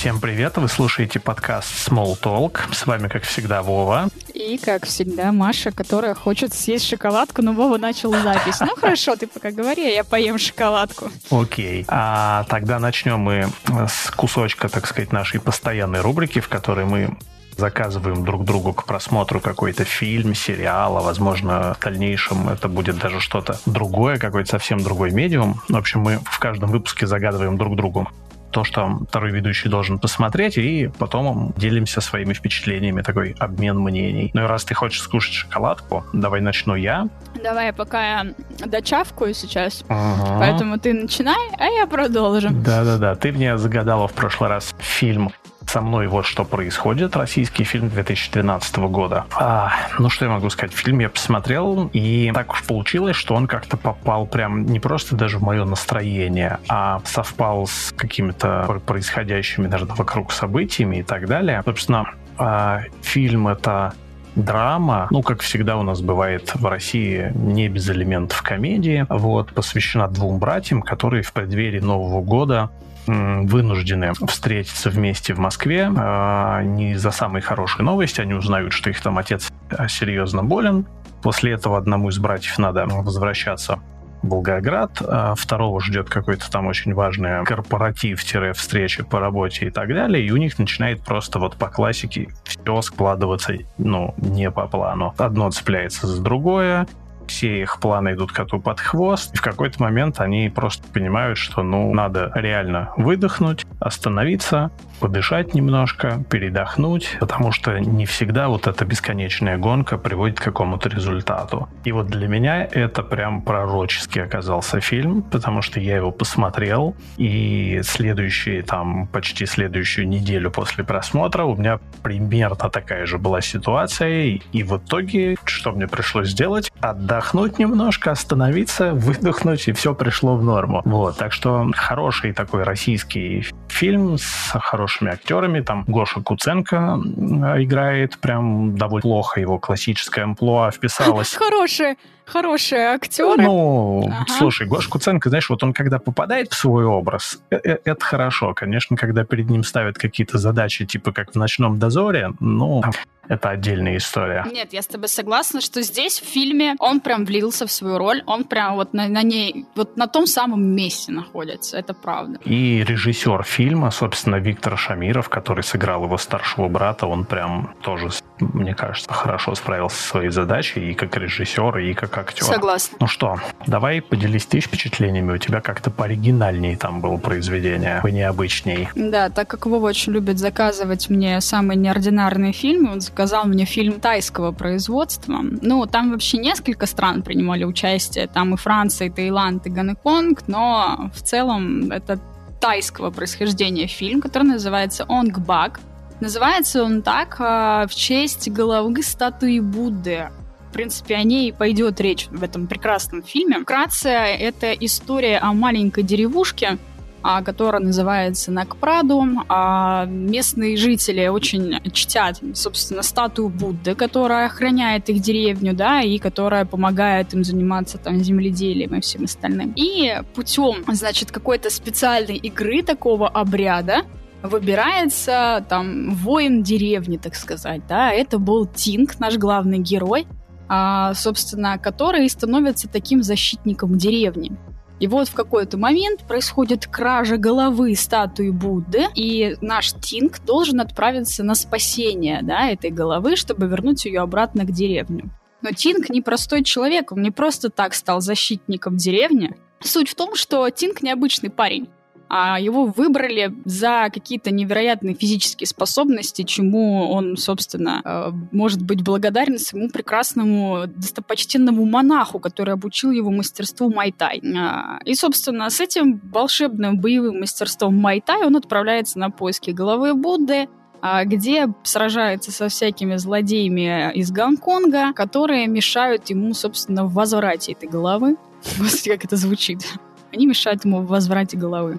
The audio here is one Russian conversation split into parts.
Всем привет, вы слушаете подкаст Small Talk. С вами, как всегда, Вова. И, как всегда, Маша, которая хочет съесть шоколадку, но Вова начал запись. Ну хорошо, ты пока говори, а я поем шоколадку. Окей. А тогда начнем мы с кусочка, так сказать, нашей постоянной рубрики, в которой мы заказываем друг другу к просмотру какой-то фильм, сериал, а возможно в дальнейшем это будет даже что-то другое, какой-то совсем другой медиум. В общем, мы в каждом выпуске загадываем друг другу то, что второй ведущий должен посмотреть, и потом делимся своими впечатлениями, такой обмен мнений. Ну и раз ты хочешь скушать шоколадку, давай начну я. Давай, пока я дочавкаю сейчас, ага. поэтому ты начинай, а я продолжу. Да-да-да, ты мне загадала в прошлый раз фильм со мной вот что происходит. Российский фильм 2012 года. А, ну, что я могу сказать? Фильм я посмотрел, и так уж получилось, что он как-то попал прям не просто даже в мое настроение, а совпал с какими-то происходящими даже вокруг событиями и так далее. Собственно, а, фильм это драма, ну, как всегда у нас бывает в России, не без элементов комедии, вот, посвящена двум братьям, которые в преддверии Нового года вынуждены встретиться вместе в Москве. А, не за самые хорошие новости. Они узнают, что их там отец серьезно болен. После этого одному из братьев надо возвращаться в Волгоград, а второго ждет какой-то там очень важный корпоратив-встреча по работе и так далее, и у них начинает просто вот по классике все складываться, ну, не по плану. Одно цепляется за другое, все их планы идут коту под хвост, и в какой-то момент они просто понимают, что, ну, надо реально выдохнуть, остановиться, подышать немножко, передохнуть, потому что не всегда вот эта бесконечная гонка приводит к какому-то результату. И вот для меня это прям пророческий оказался фильм, потому что я его посмотрел, и следующие, там, почти следующую неделю после просмотра у меня примерно такая же была ситуация, и в итоге что мне пришлось сделать? Отдать отдохнуть немножко, остановиться, выдохнуть, и все пришло в норму. Вот, так что хороший такой российский фильм с хорошими актерами. Там Гоша Куценко играет прям довольно плохо, его классическая амплуа вписалась. Хорошие, хорошие актеры. Ну, ага. слушай, Гоша Куценко, знаешь, вот он когда попадает в свой образ, э, э, это хорошо. Конечно, когда перед ним ставят какие-то задачи, типа как в «Ночном дозоре», ну, это отдельная история. Нет, я с тобой согласна, что здесь в фильме он прям влился в свою роль, он прям вот на, на ней, вот на том самом месте находится, это правда. И режиссер фильма, собственно, Виктор Шамиров, который сыграл его старшего брата, он прям тоже, мне кажется, хорошо справился со своей задачей и как режиссер, и как актер. Согласна. Ну что, давай поделись ты впечатлениями, у тебя как-то пооригинальнее там было произведение, понеобычней. Да, так как Вова очень любит заказывать мне самые неординарные фильмы, он показал мне фильм тайского производства. Ну, там вообще несколько стран принимали участие. Там и Франция, и Таиланд, и Гонконг, но в целом это тайского происхождения фильм, который называется «Онг Бак». Называется он так а, в честь головы статуи Будды. В принципе, о ней пойдет речь в этом прекрасном фильме. Вкратце, это история о маленькой деревушке, а, которая называется Накпраду. А местные жители очень чтят, собственно, статую Будды, которая охраняет их деревню, да, и которая помогает им заниматься там земледелием и всем остальным. И путем, значит, какой-то специальной игры такого обряда выбирается там воин деревни, так сказать, да, это был Тинг, наш главный герой, собственно, который становится таким защитником деревни. И вот в какой-то момент происходит кража головы статуи Будды, и наш Тинг должен отправиться на спасение да, этой головы, чтобы вернуть ее обратно к деревню. Но Тинг не простой человек, он не просто так стал защитником деревни. Суть в том, что Тинг необычный парень а его выбрали за какие-то невероятные физические способности, чему он, собственно, э, может быть благодарен своему прекрасному достопочтенному монаху, который обучил его мастерству майтай. А, и, собственно, с этим волшебным боевым мастерством майтай он отправляется на поиски головы Будды, а, где сражается со всякими злодеями из Гонконга, которые мешают ему, собственно, в возврате этой головы. Господи, как это звучит. Они мешают ему в возврате головы.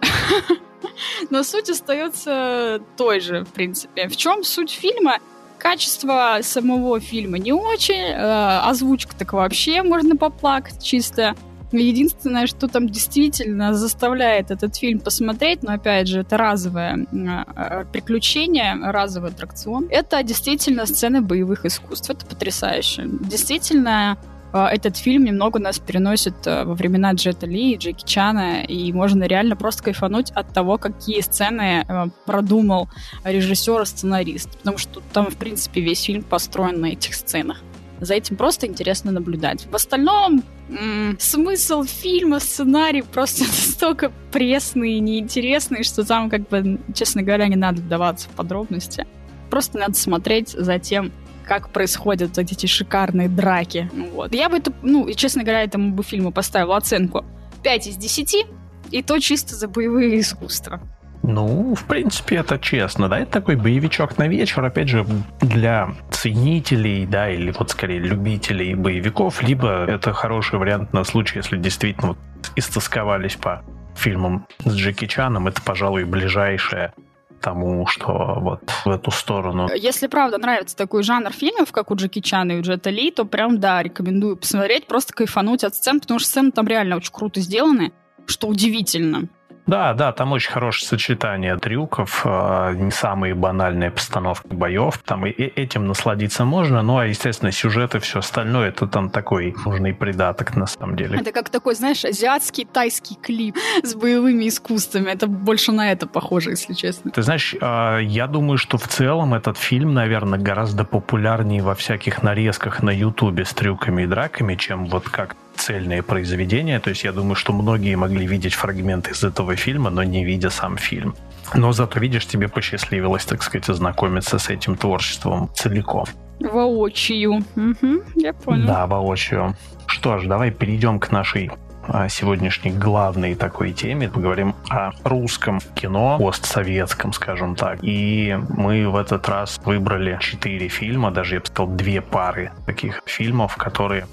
Но суть остается той же, в принципе. В чем суть фильма? Качество самого фильма не очень, э, озвучка так вообще можно поплакать чисто. Единственное, что там действительно заставляет этот фильм посмотреть, но опять же, это разовое э, приключение, разовый аттракцион, это действительно сцены боевых искусств. Это потрясающе. Действительно, э, этот фильм немного нас переносит э, во времена Джета Ли и Джеки Чана, и можно реально просто кайфануть от того, какие сцены продумал режиссер и сценарист. Потому что там, в принципе, весь фильм построен на этих сценах. За этим просто интересно наблюдать. В остальном м- смысл фильма, сценарий просто настолько пресный и неинтересный, что там, как бы, честно говоря, не надо вдаваться в подробности. Просто надо смотреть за тем, как происходят вот эти шикарные драки. Вот. Я бы это, ну, честно говоря, этому бы фильму поставила оценку 5 из 10, и то чисто за боевые искусства. Ну, в принципе, это честно, да, это такой боевичок на вечер, опять же, для ценителей, да, или вот скорее любителей боевиков, либо это хороший вариант на случай, если действительно вот истосковались по фильмам с Джеки Чаном, это, пожалуй, ближайшее тому, что вот в эту сторону. Если правда нравится такой жанр фильмов, как у Джеки Чана и у Джета Ли, то прям, да, рекомендую посмотреть, просто кайфануть от сцен, потому что сцены там реально очень круто сделаны, что удивительно. Да, да, там очень хорошее сочетание трюков, э, не самые банальные постановки боев. Там и этим насладиться можно, ну а, естественно, сюжет и все остальное, это там такой нужный придаток на самом деле. Это как такой, знаешь, азиатский тайский клип с боевыми искусствами. Это больше на это похоже, если честно. Ты знаешь, э, я думаю, что в целом этот фильм, наверное, гораздо популярнее во всяких нарезках на Ютубе с трюками и драками, чем вот как цельное произведение. То есть я думаю, что многие могли видеть фрагменты из этого фильма, но не видя сам фильм. Но зато, видишь, тебе посчастливилось, так сказать, ознакомиться с этим творчеством целиком. Воочию. Угу, я понял. Да, воочию. Что ж, давай перейдем к нашей а, сегодняшней главной такой теме. Поговорим о русском кино, постсоветском, скажем так. И мы в этот раз выбрали четыре фильма, даже я бы сказал, две пары таких фильмов, которые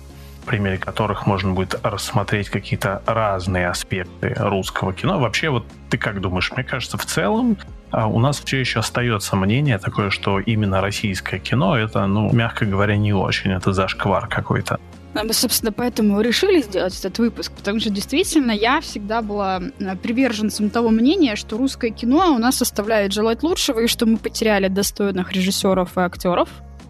примере которых можно будет рассмотреть какие-то разные аспекты русского кино. Вообще, вот ты как думаешь? Мне кажется, в целом а, у нас все еще остается мнение такое, что именно российское кино это, ну, мягко говоря, не очень. Это зашквар какой-то. А мы, собственно, поэтому решили сделать этот выпуск, потому что действительно я всегда была приверженцем того мнения, что русское кино у нас оставляет желать лучшего, и что мы потеряли достойных режиссеров и актеров,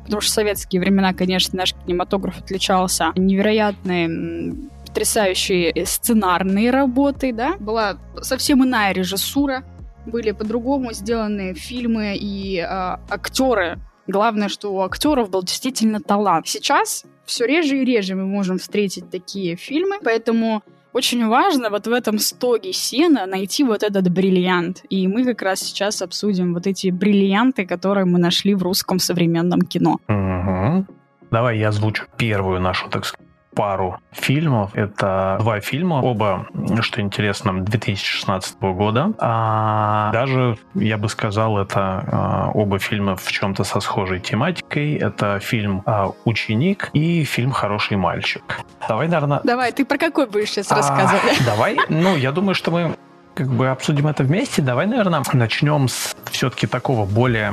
потому что в советские времена, конечно, наш кинематограф отличался невероятной потрясающей сценарной работой, да, была совсем иная режиссура, были по-другому сделаны фильмы и э, актеры. Главное, что у актеров был действительно талант. Сейчас все реже и реже мы можем встретить такие фильмы, поэтому очень важно вот в этом стоге сена найти вот этот бриллиант. И мы как раз сейчас обсудим вот эти бриллианты, которые мы нашли в русском современном кино. Угу. Давай я озвучу первую нашу, так сказать, пару фильмов. Это два фильма, оба, что интересно, 2016 года. А даже, я бы сказал, это а, оба фильма в чем-то со схожей тематикой. Это фильм а, «Ученик» и фильм «Хороший мальчик». Давай, наверное... Давай, ты про какой будешь сейчас а, рассказывать? Давай, ну, я думаю, что мы как бы обсудим это вместе. Давай, наверное, начнем с все-таки такого более,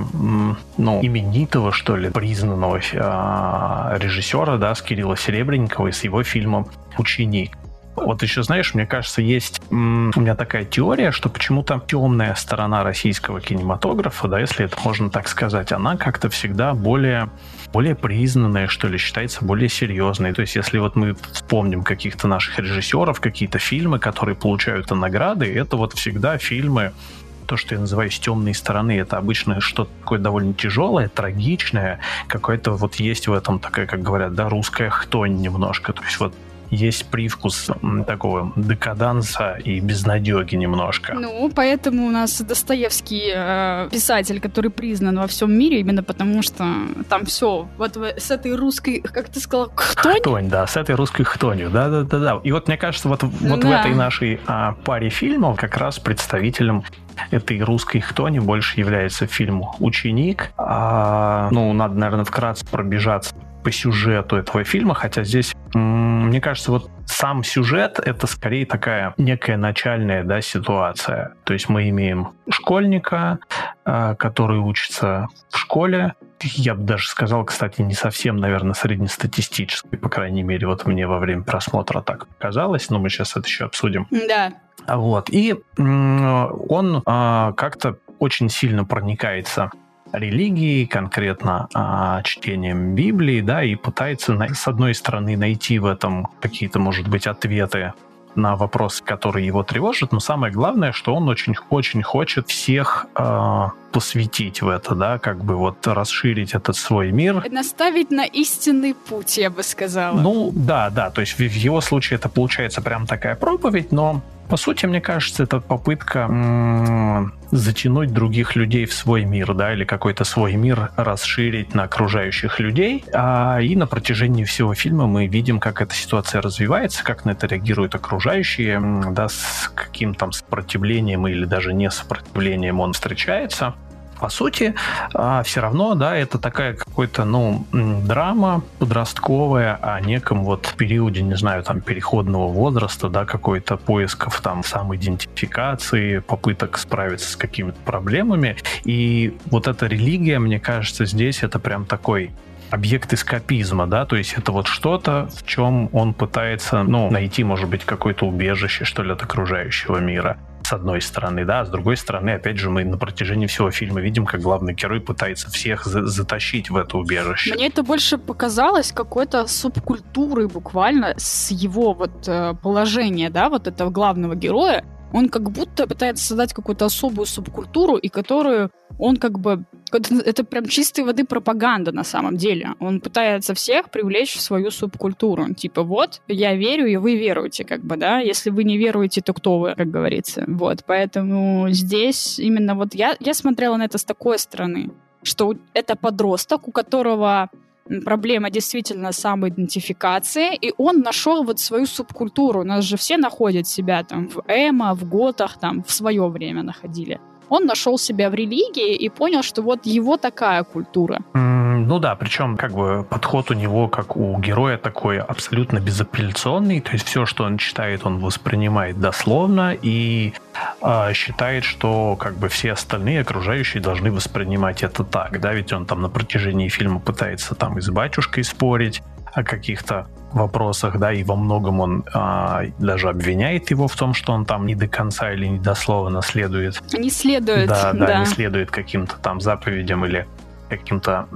ну, именитого, что ли, признанного э, режиссера, да, с Кирилла Серебренникова и с его фильмом «Ученик». Вот еще, знаешь, мне кажется, есть у меня такая теория, что почему-то темная сторона российского кинематографа, да, если это можно так сказать, она как-то всегда более, более признанная, что ли, считается более серьезной. То есть, если вот мы вспомним каких-то наших режиссеров, какие-то фильмы, которые получают награды, это вот всегда фильмы то, что я называю с темной стороны, это обычно что-то такое довольно тяжелое, трагичное, какое-то вот есть в этом такая, как говорят, да, русская хтонь немножко. То есть вот есть привкус такого декаданса и безнадеги немножко. Ну, поэтому у нас Достоевский э, писатель, который признан во всем мире, именно потому что там все вот с этой русской, как ты сказал, хтонь? Хтонь, да, с этой русской хтонью, да-да-да. И вот мне кажется, вот, вот да. в этой нашей а, паре фильмов как раз представителем этой русской хтони больше является фильм «Ученик». А, ну, надо, наверное, вкратце пробежаться по сюжету этого фильма, хотя здесь, мне кажется, вот сам сюжет — это скорее такая некая начальная да, ситуация. То есть мы имеем школьника, а, который учится в школе. Я бы даже сказал, кстати, не совсем, наверное, среднестатистический, по крайней мере, вот мне во время просмотра так казалось, но мы сейчас это еще обсудим. Да. Вот. И он а, как-то очень сильно проникается религией, конкретно а, чтением Библии, да, и пытается, с одной стороны, найти в этом какие-то, может быть, ответы на вопросы, которые его тревожат, но самое главное, что он очень-очень хочет всех э, посвятить в это, да, как бы вот расширить этот свой мир. Наставить на истинный путь, я бы сказала. Ну, да, да, то есть в, в его случае это получается прям такая проповедь, но по сути, мне кажется, это попытка затянуть других людей в свой мир, да, или какой-то свой мир расширить на окружающих людей. А, и на протяжении всего фильма мы видим, как эта ситуация развивается, как на это реагируют окружающие, да, с каким там сопротивлением или даже не сопротивлением он встречается по сути, а, все равно, да, это такая какой-то, ну, драма подростковая о неком вот периоде, не знаю, там, переходного возраста, да, какой-то поисков там самоидентификации, попыток справиться с какими-то проблемами. И вот эта религия, мне кажется, здесь это прям такой объект эскапизма, да, то есть это вот что-то, в чем он пытается, ну, найти, может быть, какое-то убежище, что ли, от окружающего мира с одной стороны, да, а с другой стороны, опять же, мы на протяжении всего фильма видим, как главный герой пытается всех за затащить в это убежище. Мне это больше показалось какой-то субкультурой буквально с его вот э, положения, да, вот этого главного героя, он как будто пытается создать какую-то особую субкультуру, и которую он как бы... Это прям чистой воды пропаганда на самом деле. Он пытается всех привлечь в свою субкультуру. Типа, вот, я верю, и вы веруете, как бы, да? Если вы не веруете, то кто вы, как говорится. Вот, поэтому здесь именно вот я, я смотрела на это с такой стороны, что это подросток, у которого проблема действительно самоидентификации, и он нашел вот свою субкультуру. У нас же все находят себя там в эмо, в готах, там в свое время находили. Он нашел себя в религии и понял, что вот его такая культура. Ну да, причем как бы подход у него, как у героя, такой абсолютно безапелляционный. То есть все, что он читает, он воспринимает дословно и э, считает, что как бы все остальные окружающие должны воспринимать это так. Да, ведь он там на протяжении фильма пытается там и с батюшкой спорить о каких-то вопросах, да, и во многом он а, даже обвиняет его в том, что он там не до конца или не дословно следует. Не следует, да. Да, да, не следует каким-то там заповедям или каким-то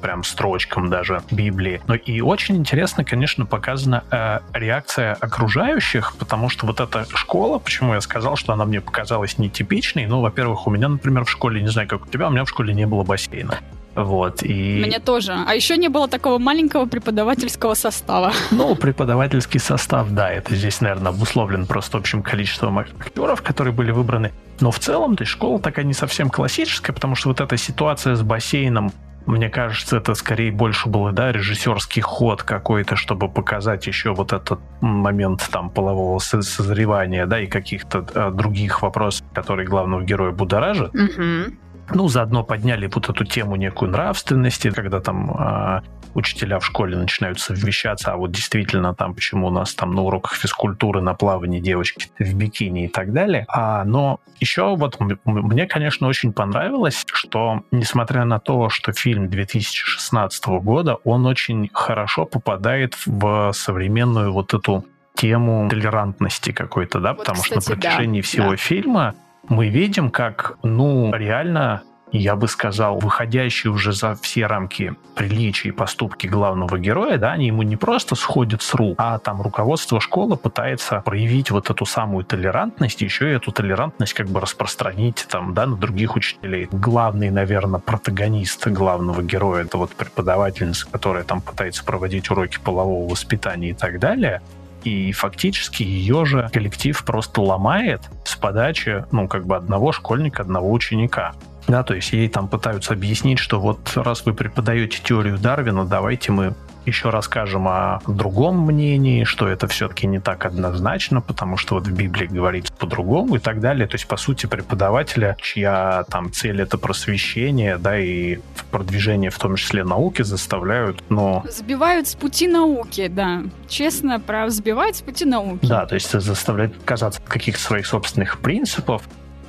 прям строчкам даже Библии. Но и очень интересно, конечно, показана э, реакция окружающих, потому что вот эта школа, почему я сказал, что она мне показалась нетипичной, ну, во-первых, у меня, например, в школе, не знаю, как у тебя, у меня в школе не было бассейна. Вот, и... Мне тоже. А еще не было такого маленького преподавательского состава. Ну, преподавательский состав, да, это здесь, наверное, обусловлен просто общим количеством актеров, которые были выбраны. Но в целом, то есть школа такая не совсем классическая, потому что вот эта ситуация с бассейном, мне кажется, это скорее больше был, да, режиссерский ход какой-то, чтобы показать еще вот этот момент там полового созревания, да, и каких-то э, других вопросов, которые главного героя будоражат. Угу. Ну, заодно подняли вот эту тему некую нравственности, когда там э, учителя в школе начинают совмещаться, а вот действительно там, почему у нас там на уроках физкультуры, на плавании девочки в бикини и так далее. А, но еще вот мне, конечно, очень понравилось, что несмотря на то, что фильм 2016 года, он очень хорошо попадает в современную вот эту тему толерантности какой-то, да, вот, потому кстати, что на протяжении да, всего да. фильма мы видим, как, ну, реально я бы сказал, выходящие уже за все рамки приличия и поступки главного героя, да, они ему не просто сходят с рук, а там руководство школы пытается проявить вот эту самую толерантность, еще и эту толерантность как бы распространить там, да, на других учителей. Главный, наверное, протагонист главного героя, это вот преподавательница, которая там пытается проводить уроки полового воспитания и так далее, и фактически ее же коллектив просто ломает с подачи, ну, как бы одного школьника, одного ученика. Да, то есть ей там пытаются объяснить, что вот раз вы преподаете теорию Дарвина, давайте мы еще расскажем о другом мнении, что это все-таки не так однозначно, потому что вот в Библии говорится по-другому и так далее. То есть, по сути, преподавателя, чья там цель это просвещение, да, и продвижение в том числе науки заставляют, но... Сбивают с пути науки, да. Честно, про сбивать с пути науки. Да, то есть заставляют отказаться от каких-то своих собственных принципов,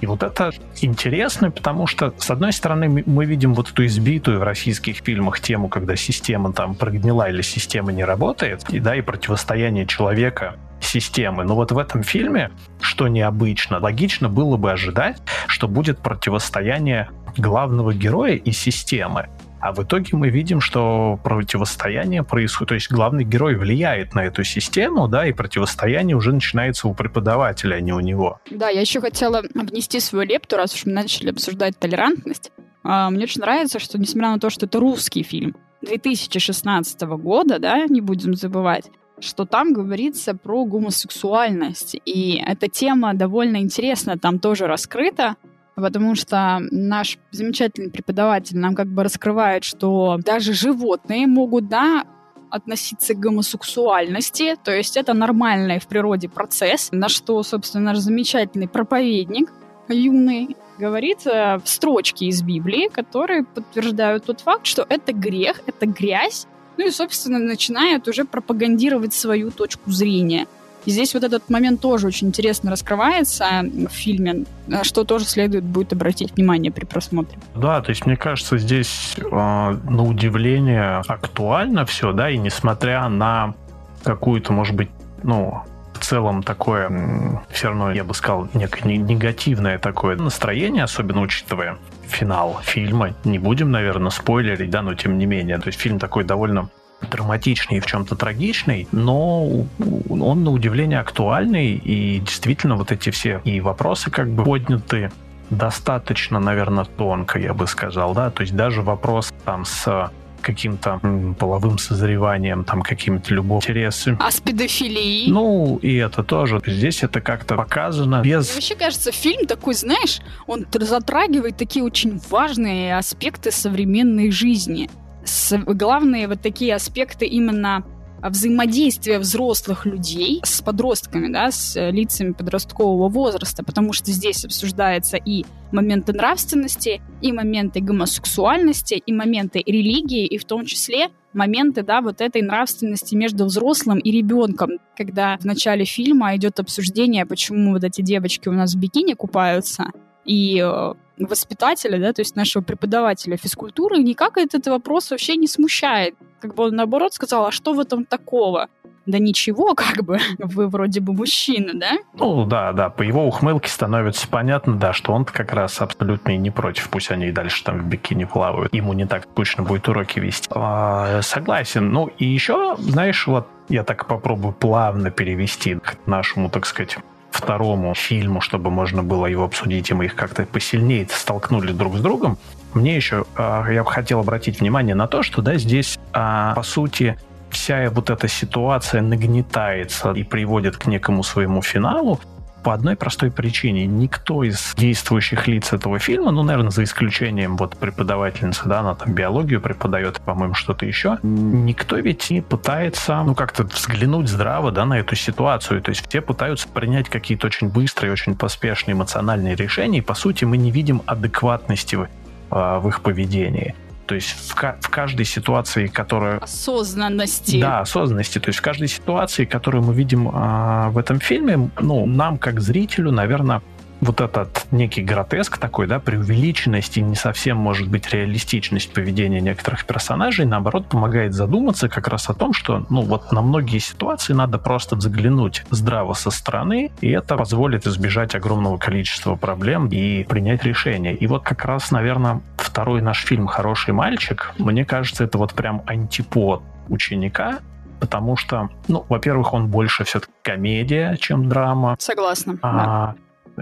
И вот это интересно, потому что, с одной стороны, мы видим вот эту избитую в российских фильмах тему, когда система там прогнила или система не работает, и да, и противостояние человека системы. Но вот в этом фильме, что необычно, логично было бы ожидать, что будет противостояние главного героя и системы. А в итоге мы видим, что противостояние происходит, то есть главный герой влияет на эту систему, да, и противостояние уже начинается у преподавателя, а не у него. Да, я еще хотела внести свою лепту, раз уж мы начали обсуждать толерантность. А, мне очень нравится, что несмотря на то, что это русский фильм 2016 года, да, не будем забывать, что там говорится про гомосексуальность. И эта тема довольно интересно там тоже раскрыта потому что наш замечательный преподаватель нам как бы раскрывает, что даже животные могут, да, относиться к гомосексуальности, то есть это нормальный в природе процесс, на что, собственно, наш замечательный проповедник юный говорит э, в строчке из Библии, которые подтверждают тот факт, что это грех, это грязь, ну и, собственно, начинает уже пропагандировать свою точку зрения. И здесь вот этот момент тоже очень интересно раскрывается в фильме, что тоже следует будет обратить внимание при просмотре. Да, то есть мне кажется, здесь э, на удивление актуально все, да, и несмотря на какую-то, может быть, ну, в целом такое, все равно, я бы сказал, некое негативное такое настроение, особенно учитывая финал фильма. Не будем, наверное, спойлерить, да, но тем не менее. То есть фильм такой довольно драматичный и в чем-то трагичный, но он на удивление актуальный, и действительно вот эти все и вопросы как бы подняты достаточно, наверное, тонко, я бы сказал, да, то есть даже вопрос там с каким-то половым созреванием, там какими-то любовь, интересы. А с педофилией? Ну, и это тоже. Здесь это как-то показано без... Мне вообще кажется, фильм такой, знаешь, он затрагивает такие очень важные аспекты современной жизни с, главные вот такие аспекты именно взаимодействия взрослых людей с подростками, да, с лицами подросткового возраста, потому что здесь обсуждаются и моменты нравственности, и моменты гомосексуальности, и моменты религии, и в том числе моменты, да, вот этой нравственности между взрослым и ребенком, когда в начале фильма идет обсуждение, почему вот эти девочки у нас в бикини купаются, и э, воспитателя, да, то есть нашего преподавателя физкультуры, никак этот вопрос вообще не смущает. Как бы он наоборот сказал, а что в этом такого? Да ничего, как бы, вы вроде бы мужчина, да? Ну да, да, по его ухмылке становится понятно, да, что он как раз абсолютно и не против, пусть они и дальше там в бикини плавают, ему не так скучно будет уроки вести. А, согласен, ну и еще, знаешь, вот я так попробую плавно перевести к нашему, так сказать, второму фильму, чтобы можно было его обсудить, и мы их как-то посильнее столкнули друг с другом, мне еще э, я бы хотел обратить внимание на то, что да, здесь, э, по сути, вся вот эта ситуация нагнетается и приводит к некому своему финалу, по одной простой причине. Никто из действующих лиц этого фильма, ну, наверное, за исключением вот преподавательницы, да, она там биологию преподает, по-моему, что-то еще, никто ведь не пытается, ну, как-то взглянуть здраво, да, на эту ситуацию. То есть все пытаются принять какие-то очень быстрые, очень поспешные эмоциональные решения, и, по сути, мы не видим адекватности в, а, в их поведении. То есть в, в каждой ситуации, которая... Осознанности. Да, осознанности. То есть в каждой ситуации, которую мы видим э, в этом фильме, ну, нам, как зрителю, наверное, вот этот некий гротеск такой, да, преувеличенность и не совсем, может быть, реалистичность поведения некоторых персонажей, наоборот, помогает задуматься как раз о том, что, ну, вот на многие ситуации надо просто заглянуть здраво со стороны, и это позволит избежать огромного количества проблем и принять решение. И вот как раз, наверное, второй наш фильм «Хороший мальчик», мне кажется, это вот прям антипод ученика, потому что, ну, во-первых, он больше все-таки комедия, чем драма. Согласна. А, да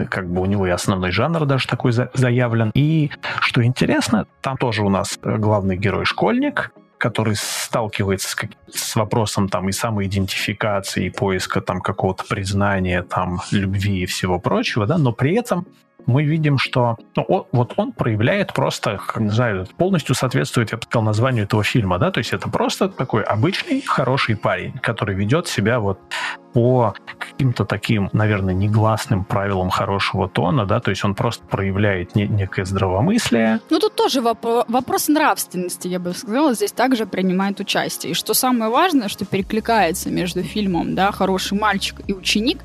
как бы у него и основной жанр даже такой заявлен. И что интересно, там тоже у нас главный герой школьник, который сталкивается с, с вопросом там и самоидентификации, и поиска там какого-то признания, там любви и всего прочего, да, но при этом мы видим, что ну, он, вот он проявляет просто, не знаю, полностью соответствует, я бы сказал, названию этого фильма, да, то есть это просто такой обычный хороший парень, который ведет себя вот по каким-то таким, наверное, негласным правилам хорошего тона, да, то есть он просто проявляет не, некое здравомыслие. Ну, тут тоже воп- вопрос нравственности, я бы сказала, здесь также принимает участие. И что самое важное, что перекликается между фильмом, да, «Хороший мальчик» и «Ученик»,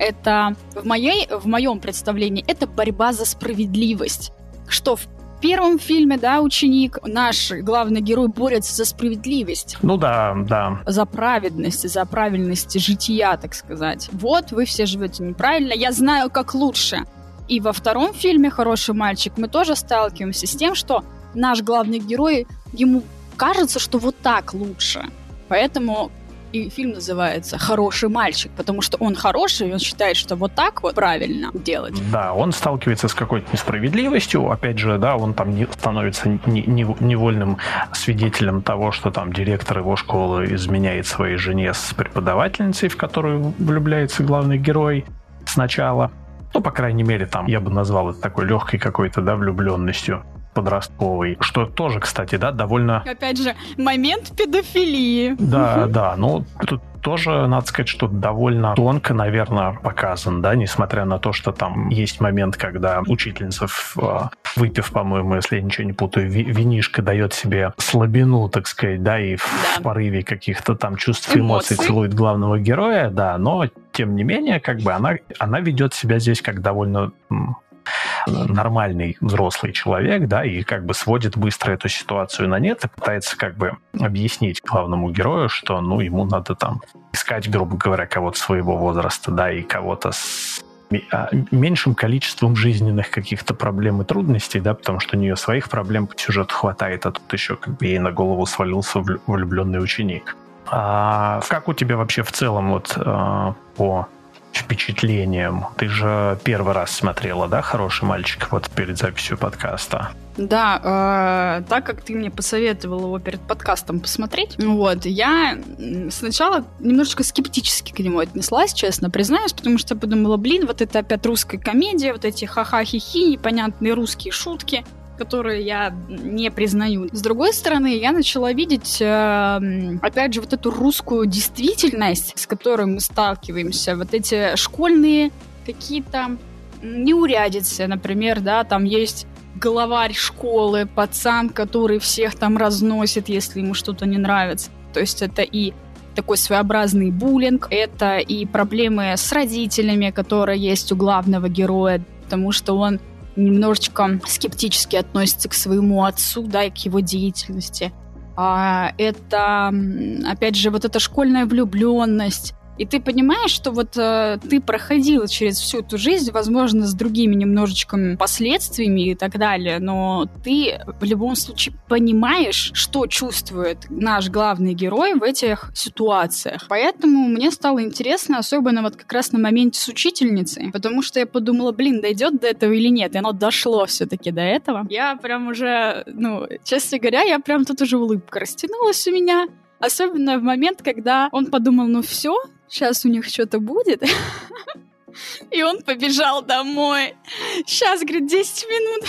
это в, моей, в моем представлении это борьба за справедливость. Что в первом фильме, да, ученик, наш главный герой борется за справедливость. Ну да, да. За праведность, за правильность жития, так сказать. Вот, вы все живете неправильно, я знаю, как лучше. И во втором фильме «Хороший мальчик» мы тоже сталкиваемся с тем, что наш главный герой, ему кажется, что вот так лучше. Поэтому и фильм называется «Хороший мальчик», потому что он хороший, и он считает, что вот так вот правильно делать. Да, он сталкивается с какой-то несправедливостью, опять же, да, он там не, становится не, не, невольным свидетелем того, что там директор его школы изменяет своей жене с преподавательницей, в которую влюбляется главный герой сначала. Ну, по крайней мере, там я бы назвал это такой легкой какой-то, да, влюбленностью подростковый, что тоже, кстати, да, довольно... Опять же, момент педофилии. Да, да, ну, тут тоже, надо сказать, что довольно тонко, наверное, показан, да, несмотря на то, что там есть момент, когда учительница, а, выпив, по-моему, если я ничего не путаю, винишко дает себе слабину, так сказать, да, и в да. порыве каких-то там чувств и эмоций целует главного героя, да, но тем не менее, как бы она, она ведет себя здесь как довольно нормальный взрослый человек, да, и как бы сводит быстро эту ситуацию на нет и пытается как бы объяснить главному герою, что, ну, ему надо там искать, грубо говоря, кого-то своего возраста, да, и кого-то с а, меньшим количеством жизненных каких-то проблем и трудностей, да, потому что у нее своих проблем по сюжету хватает, а тут еще как бы ей на голову свалился влюбленный ученик. А как у тебя вообще в целом вот а, по впечатлением. Ты же первый раз смотрела, да, «Хороший мальчик» вот перед записью подкаста? Да, э, так как ты мне посоветовал его перед подкастом посмотреть, вот, я сначала немножечко скептически к нему отнеслась, честно признаюсь, потому что я подумала, блин, вот это опять русская комедия, вот эти ха-ха-хи-хи, непонятные русские шутки которые я не признаю. С другой стороны, я начала видеть, э, опять же, вот эту русскую действительность, с которой мы сталкиваемся. Вот эти школьные какие-то неурядицы, например, да, там есть главарь школы, пацан, который всех там разносит, если ему что-то не нравится. То есть это и такой своеобразный буллинг, это и проблемы с родителями, которые есть у главного героя, потому что он немножечко скептически относится к своему отцу, да, и к его деятельности. А это, опять же, вот эта школьная влюбленность, и ты понимаешь, что вот э, ты проходил через всю эту жизнь, возможно, с другими немножечко последствиями и так далее, но ты в любом случае понимаешь, что чувствует наш главный герой в этих ситуациях. Поэтому мне стало интересно, особенно вот как раз на моменте с учительницей, потому что я подумала, блин, дойдет до этого или нет, и оно дошло все-таки до этого. Я прям уже, ну, честно говоря, я прям тут уже улыбка растянулась у меня. Особенно в момент, когда он подумал, ну все, сейчас у них что-то будет. И он побежал домой. Сейчас, говорит, 10 минут.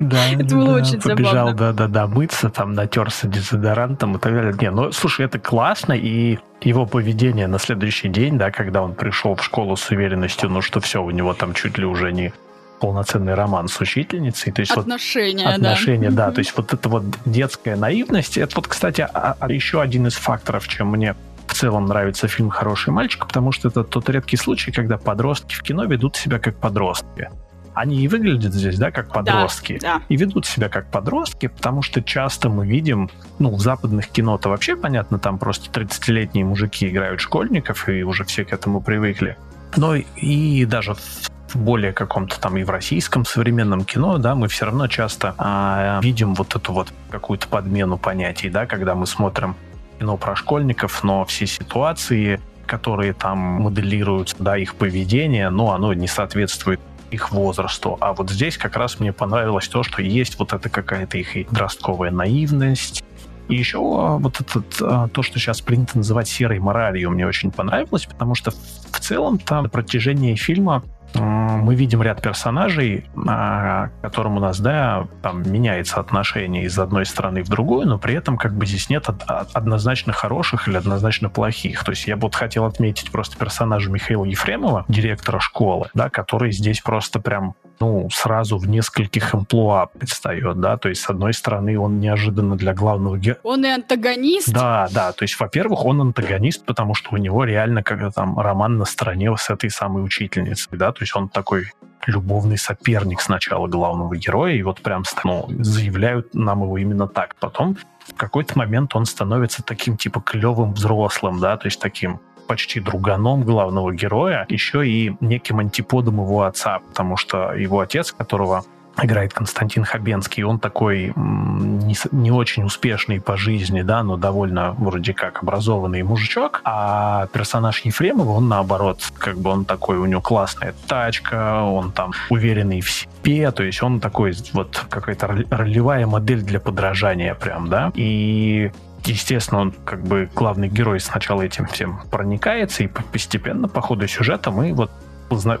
Да, это было да, очень побежал, забавно. да-да-да, мыться, там натерся дезодорантом и так далее. Не, ну, слушай, это классно, и его поведение на следующий день, да, когда он пришел в школу с уверенностью, ну, что все, у него там чуть ли уже не полноценный роман с учительницей. То есть отношения, вот, отношения, да. да. То есть вот эта вот детская наивность, это вот, кстати, а, а еще один из факторов, чем мне в целом нравится фильм «Хороший мальчик», потому что это тот редкий случай, когда подростки в кино ведут себя как подростки. Они и выглядят здесь, да, как подростки. Да, да. И ведут себя как подростки, потому что часто мы видим, ну, в западных кино-то вообще понятно, там просто 30-летние мужики играют школьников, и уже все к этому привыкли. Но и даже в более каком-то там и в российском современном кино, да, мы все равно часто а, видим вот эту вот какую-то подмену понятий, да, когда мы смотрим кино про школьников, но все ситуации, которые там моделируются, да, их поведение, ну, оно не соответствует их возрасту. А вот здесь как раз мне понравилось то, что есть вот эта какая-то их подростковая наивность, и еще вот этот, а, то, что сейчас принято называть серой моралью, мне очень понравилось, потому что в целом там на протяжении фильма мы видим ряд персонажей, а, которым у нас, да, там меняется отношение из одной страны в другую, но при этом как бы здесь нет однозначно хороших или однозначно плохих. То есть я бы вот хотел отметить просто персонажа Михаила Ефремова, директора школы, да, который здесь просто прям ну, сразу в нескольких амплуа предстает, да, то есть, с одной стороны, он неожиданно для главного героя... Он и антагонист? Да, да, то есть, во-первых, он антагонист, потому что у него реально как там роман на стороне с этой самой учительницей, да, то есть он такой любовный соперник сначала главного героя, и вот прям ну, заявляют нам его именно так. Потом в какой-то момент он становится таким типа клевым взрослым, да, то есть таким почти друганом главного героя, еще и неким антиподом его отца, потому что его отец, которого играет Константин Хабенский. Он такой не, не очень успешный по жизни, да, но довольно вроде как образованный мужичок. А персонаж Ефремова, он наоборот, как бы он такой, у него классная тачка, он там уверенный в себе, то есть он такой вот какая-то ролевая модель для подражания прям, да. И естественно, он как бы главный герой сначала этим всем проникается, и постепенно по ходу сюжета мы вот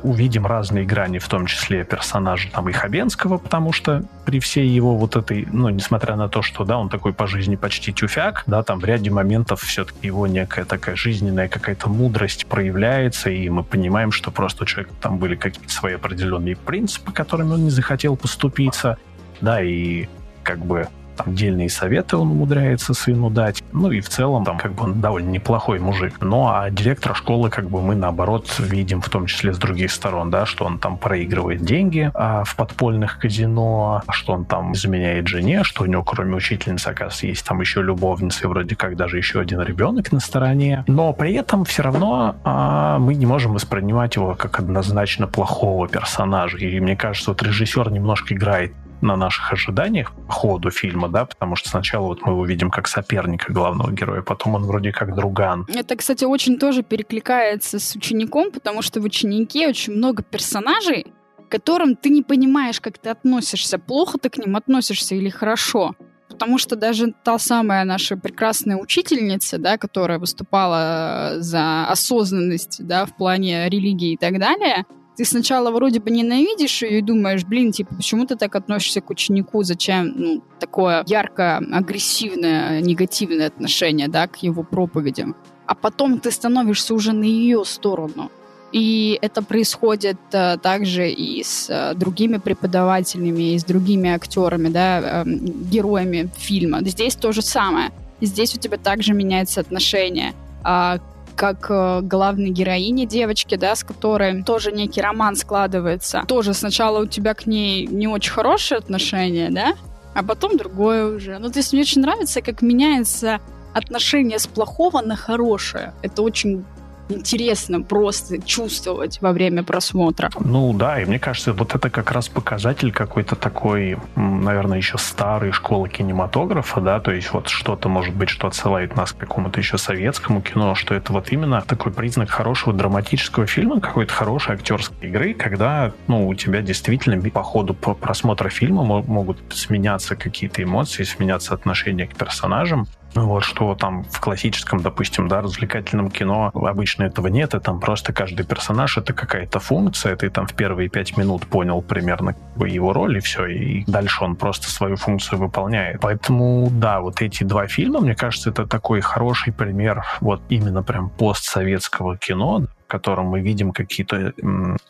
увидим разные грани, в том числе персонажа там и Хабенского, потому что при всей его вот этой, ну, несмотря на то, что, да, он такой по жизни почти тюфяк, да, там в ряде моментов все-таки его некая такая жизненная какая-то мудрость проявляется, и мы понимаем, что просто у человека там были какие-то свои определенные принципы, которыми он не захотел поступиться, да, и как бы там дельные советы он умудряется сыну дать. Ну и в целом там как бы он довольно неплохой мужик. Ну а директора школы как бы мы наоборот видим в том числе с других сторон, да, что он там проигрывает деньги а, в подпольных казино, что он там изменяет жене, что у него кроме учительницы, оказывается, есть там еще любовница и вроде как даже еще один ребенок на стороне. Но при этом все равно а, мы не можем воспринимать его как однозначно плохого персонажа. И мне кажется, вот режиссер немножко играет на наших ожиданиях по ходу фильма, да, потому что сначала вот мы его видим как соперника главного героя, потом он вроде как друган. Это, кстати, очень тоже перекликается с учеником, потому что в ученике очень много персонажей, к которым ты не понимаешь, как ты относишься, плохо ты к ним относишься или хорошо. Потому что даже та самая наша прекрасная учительница, да, которая выступала за осознанность да, в плане религии и так далее, ты сначала вроде бы ненавидишь ее и думаешь, блин, типа, почему ты так относишься к ученику, зачем ну, такое ярко агрессивное, негативное отношение, да, к его проповедям. А потом ты становишься уже на ее сторону. И это происходит а, также и с а, другими преподавателями, и с другими актерами, да, а, героями фильма. Здесь то же самое. Здесь у тебя также меняется отношение а, как э, главной героине девочки, да, с которой тоже некий роман складывается. Тоже сначала у тебя к ней не очень хорошие отношения, да, а потом другое уже. Ну, то есть мне очень нравится, как меняется отношение с плохого на хорошее. Это очень интересно просто чувствовать во время просмотра. Ну да, и мне кажется, вот это как раз показатель какой-то такой, наверное, еще старой школы кинематографа, да, то есть вот что-то, может быть, что отсылает нас к какому-то еще советскому кино, что это вот именно такой признак хорошего драматического фильма, какой-то хорошей актерской игры, когда, ну, у тебя действительно по ходу просмотра фильма могут сменяться какие-то эмоции, сменяться отношения к персонажам, вот что там в классическом, допустим, да, развлекательном кино обычно этого нет, и там просто каждый персонаж это какая-то функция, ты там в первые пять минут понял примерно его роль, и все, и дальше он просто свою функцию выполняет. Поэтому, да, вот эти два фильма, мне кажется, это такой хороший пример вот именно прям постсоветского кино, котором мы видим какие-то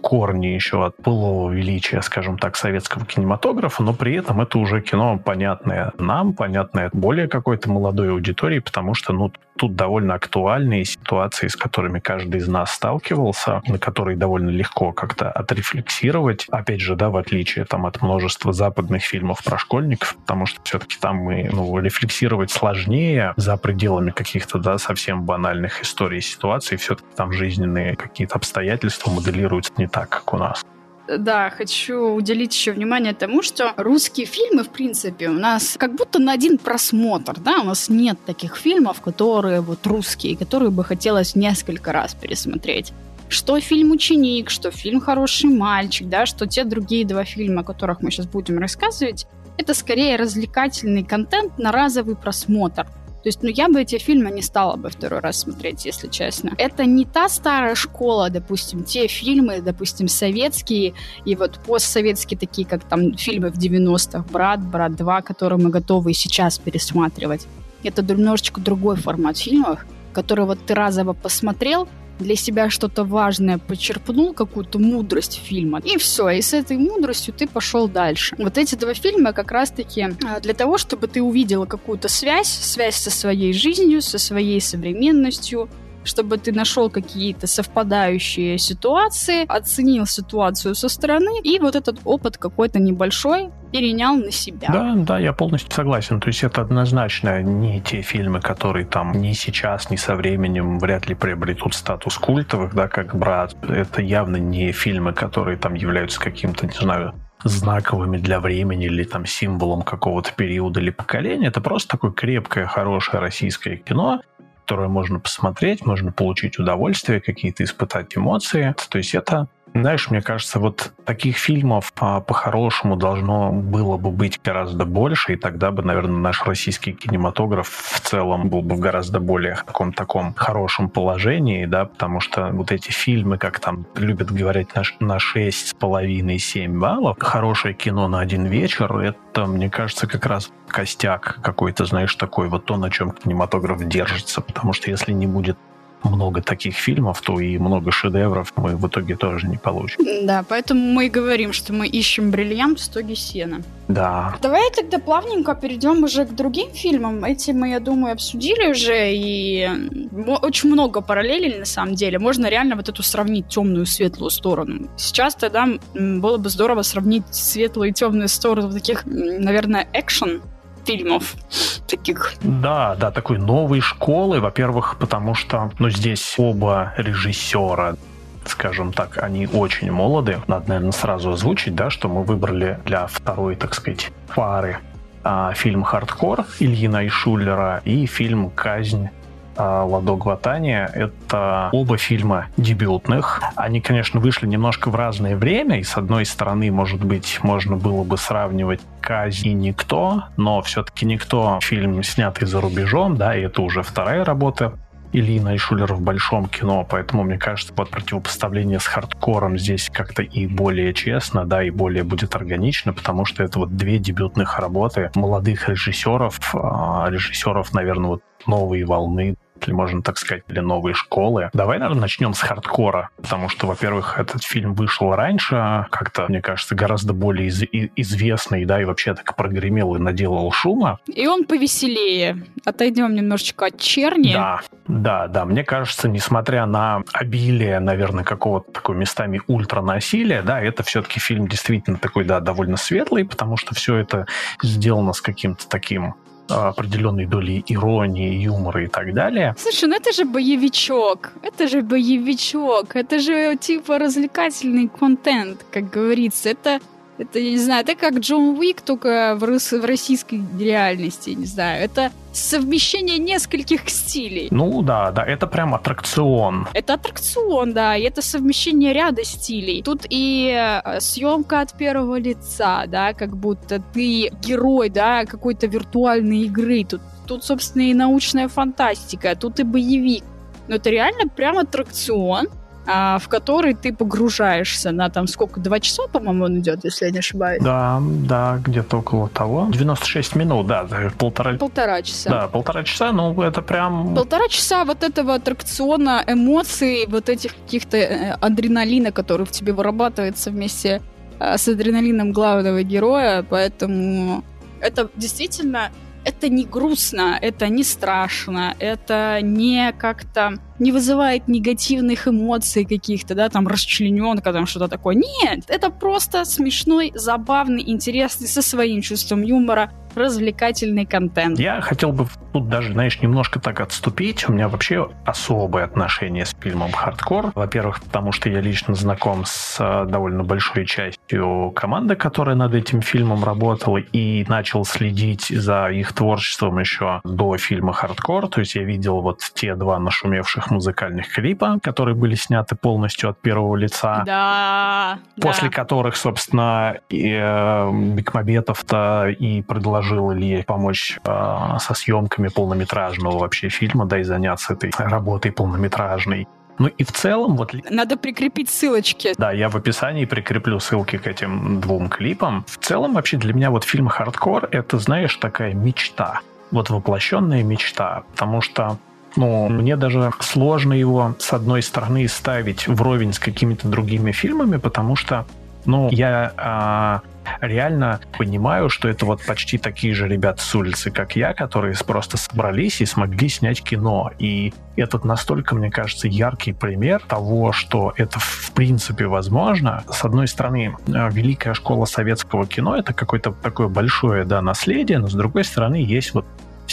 корни еще от былого величия, скажем так, советского кинематографа, но при этом это уже кино понятное нам, понятное более какой-то молодой аудитории, потому что, ну, тут довольно актуальные ситуации, с которыми каждый из нас сталкивался, на которые довольно легко как-то отрефлексировать. Опять же, да, в отличие там от множества западных фильмов про школьников, потому что все-таки там мы, ну, рефлексировать сложнее за пределами каких-то, да, совсем банальных историй и ситуаций, все-таки там жизненные какие-то обстоятельства моделируются не так, как у нас. Да, хочу уделить еще внимание тому, что русские фильмы, в принципе, у нас как будто на один просмотр, да, у нас нет таких фильмов, которые вот русские, которые бы хотелось несколько раз пересмотреть. Что фильм «Ученик», что фильм «Хороший мальчик», да, что те другие два фильма, о которых мы сейчас будем рассказывать, это скорее развлекательный контент на разовый просмотр. То есть, ну, я бы эти фильмы не стала бы второй раз смотреть, если честно. Это не та старая школа, допустим, те фильмы, допустим, советские и вот постсоветские, такие как там фильмы в 90-х, «Брат», «Брат 2», которые мы готовы сейчас пересматривать. Это немножечко другой формат фильмов, который вот ты разово посмотрел, для себя что-то важное почерпнул, какую-то мудрость фильма, и все, и с этой мудростью ты пошел дальше. Вот эти два фильма как раз-таки а, для того, чтобы ты увидела какую-то связь, связь со своей жизнью, со своей современностью, чтобы ты нашел какие-то совпадающие ситуации, оценил ситуацию со стороны и вот этот опыт какой-то небольшой перенял на себя. Да, да, я полностью согласен. То есть это однозначно не те фильмы, которые там ни сейчас, ни со временем вряд ли приобретут статус культовых, да, как «Брат». Это явно не фильмы, которые там являются каким-то, не знаю, знаковыми для времени или там символом какого-то периода или поколения. Это просто такое крепкое, хорошее российское кино, которое можно посмотреть, можно получить удовольствие, какие-то испытать эмоции. То есть это знаешь, мне кажется, вот таких фильмов а, по-хорошему должно было бы быть гораздо больше, и тогда бы, наверное, наш российский кинематограф в целом был бы в гораздо более каком таком хорошем положении, да, потому что вот эти фильмы, как там любят говорить на, на 6,5-7 баллов, хорошее кино на один вечер, это, мне кажется, как раз костяк какой-то, знаешь, такой вот то, на чем кинематограф держится, потому что если не будет много таких фильмов, то и много шедевров мы в итоге тоже не получим. Да, поэтому мы и говорим, что мы ищем бриллиант в стоге сена. Да. Давай тогда плавненько перейдем уже к другим фильмам. Эти мы, я думаю, обсудили уже, и очень много параллелей на самом деле. Можно реально вот эту сравнить темную и светлую сторону. Сейчас тогда было бы здорово сравнить светлую и темную сторону таких, наверное, экшен фильмов таких. Да, да, такой новой школы. Во-первых, потому что, ну, здесь оба режиссера скажем так, они очень молоды. Надо, наверное, сразу озвучить, да, что мы выбрали для второй, так сказать, пары а, фильм «Хардкор» Ильина Ишулера и фильм «Казнь» Ладо Гватания. Это оба фильма дебютных. Они, конечно, вышли немножко в разное время, и с одной стороны, может быть, можно было бы сравнивать «Казнь» и «Никто», но все-таки «Никто» фильм снятый за рубежом, да, и это уже вторая работа Ильина и Шулер в большом кино, поэтому, мне кажется, под противопоставление с хардкором здесь как-то и более честно, да, и более будет органично, потому что это вот две дебютных работы молодых режиссеров, а, режиссеров, наверное, вот новой волны, или можно так сказать, для новой школы. Давай, наверное, начнем с хардкора, потому что, во-первых, этот фильм вышел раньше, как-то, мне кажется, гораздо более из- известный, да, и вообще так прогремел и наделал шума. И он повеселее. Отойдем немножечко от черни. Да, да, да. Мне кажется, несмотря на обилие, наверное, какого-то такой местами ультранасилия, да, это все-таки фильм действительно такой, да, довольно светлый, потому что все это сделано с каким-то таким определенной долей иронии, юмора и так далее. Слушай, ну это же боевичок, это же боевичок, это же типа развлекательный контент, как говорится. Это это, я не знаю, это как Джон Уик, только в, в российской реальности, не знаю. Это совмещение нескольких стилей. Ну да, да, это прям аттракцион. Это аттракцион, да, и это совмещение ряда стилей. Тут и э, съемка от первого лица, да, как будто ты герой, да, какой-то виртуальной игры. Тут, тут, собственно, и научная фантастика, тут и боевик. Но это реально прям аттракцион, в который ты погружаешься на там сколько, два часа, по-моему, он идет, если я не ошибаюсь. Да, да, где-то около того. 96 минут, да, полтора... Полтора часа. Да, полтора часа, ну это прям... Полтора часа вот этого аттракциона, эмоций, вот этих каких-то э, адреналина, который в тебе вырабатывается вместе э, с адреналином главного героя, поэтому это действительно это не грустно, это не страшно, это не как-то не вызывает негативных эмоций каких-то, да, там расчлененка, там что-то такое. Нет, это просто смешной, забавный, интересный, со своим чувством юмора, развлекательный контент. Я хотел бы тут даже, знаешь, немножко так отступить. У меня вообще особое отношение с фильмом «Хардкор». Во-первых, потому что я лично знаком с э, довольно большой частью команды, которая над этим фильмом работала, и начал следить за их творчеством еще до фильма «Хардкор». То есть я видел вот те два нашумевших трех музыкальных клипа, которые были сняты полностью от первого лица. Да. После да. которых, собственно, и, э, Бекмамбетов-то и предложил Илье помочь э, со съемками полнометражного вообще фильма, да, и заняться этой работой полнометражной. Ну и в целом вот... Надо прикрепить ссылочки. Да, я в описании прикреплю ссылки к этим двум клипам. В целом вообще для меня вот фильм «Хардкор» — это, знаешь, такая мечта. Вот воплощенная мечта. Потому что ну, мне даже сложно его, с одной стороны, ставить вровень с какими-то другими фильмами, потому что, ну, я а, реально понимаю, что это вот почти такие же ребята с улицы, как я, которые просто собрались и смогли снять кино. И этот настолько, мне кажется, яркий пример того, что это в принципе возможно. С одной стороны, э, великая школа советского кино — это какое-то такое большое да, наследие, но с другой стороны есть вот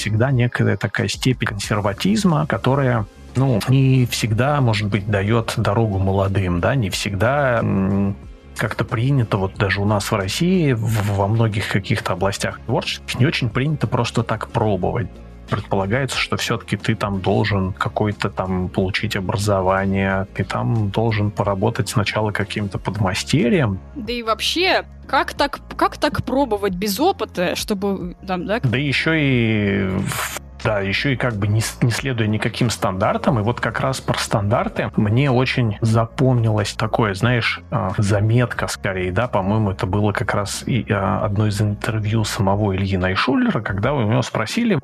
всегда некая такая степень консерватизма, которая ну, не всегда, может быть, дает дорогу молодым, да, не всегда как-то принято, вот даже у нас в России, во многих каких-то областях творческих, не очень принято просто так пробовать предполагается, что все-таки ты там должен какой-то там получить образование, ты там должен поработать сначала каким-то подмастерьем. Да и вообще, как так, как так пробовать без опыта, чтобы там, да? Да еще и да, еще и как бы не, не следуя никаким стандартам. И вот как раз про стандарты мне очень запомнилось такое, знаешь, а, заметка скорее, да, по-моему, это было как раз и а, одно из интервью самого Ильи Найшулера, когда у него спросили,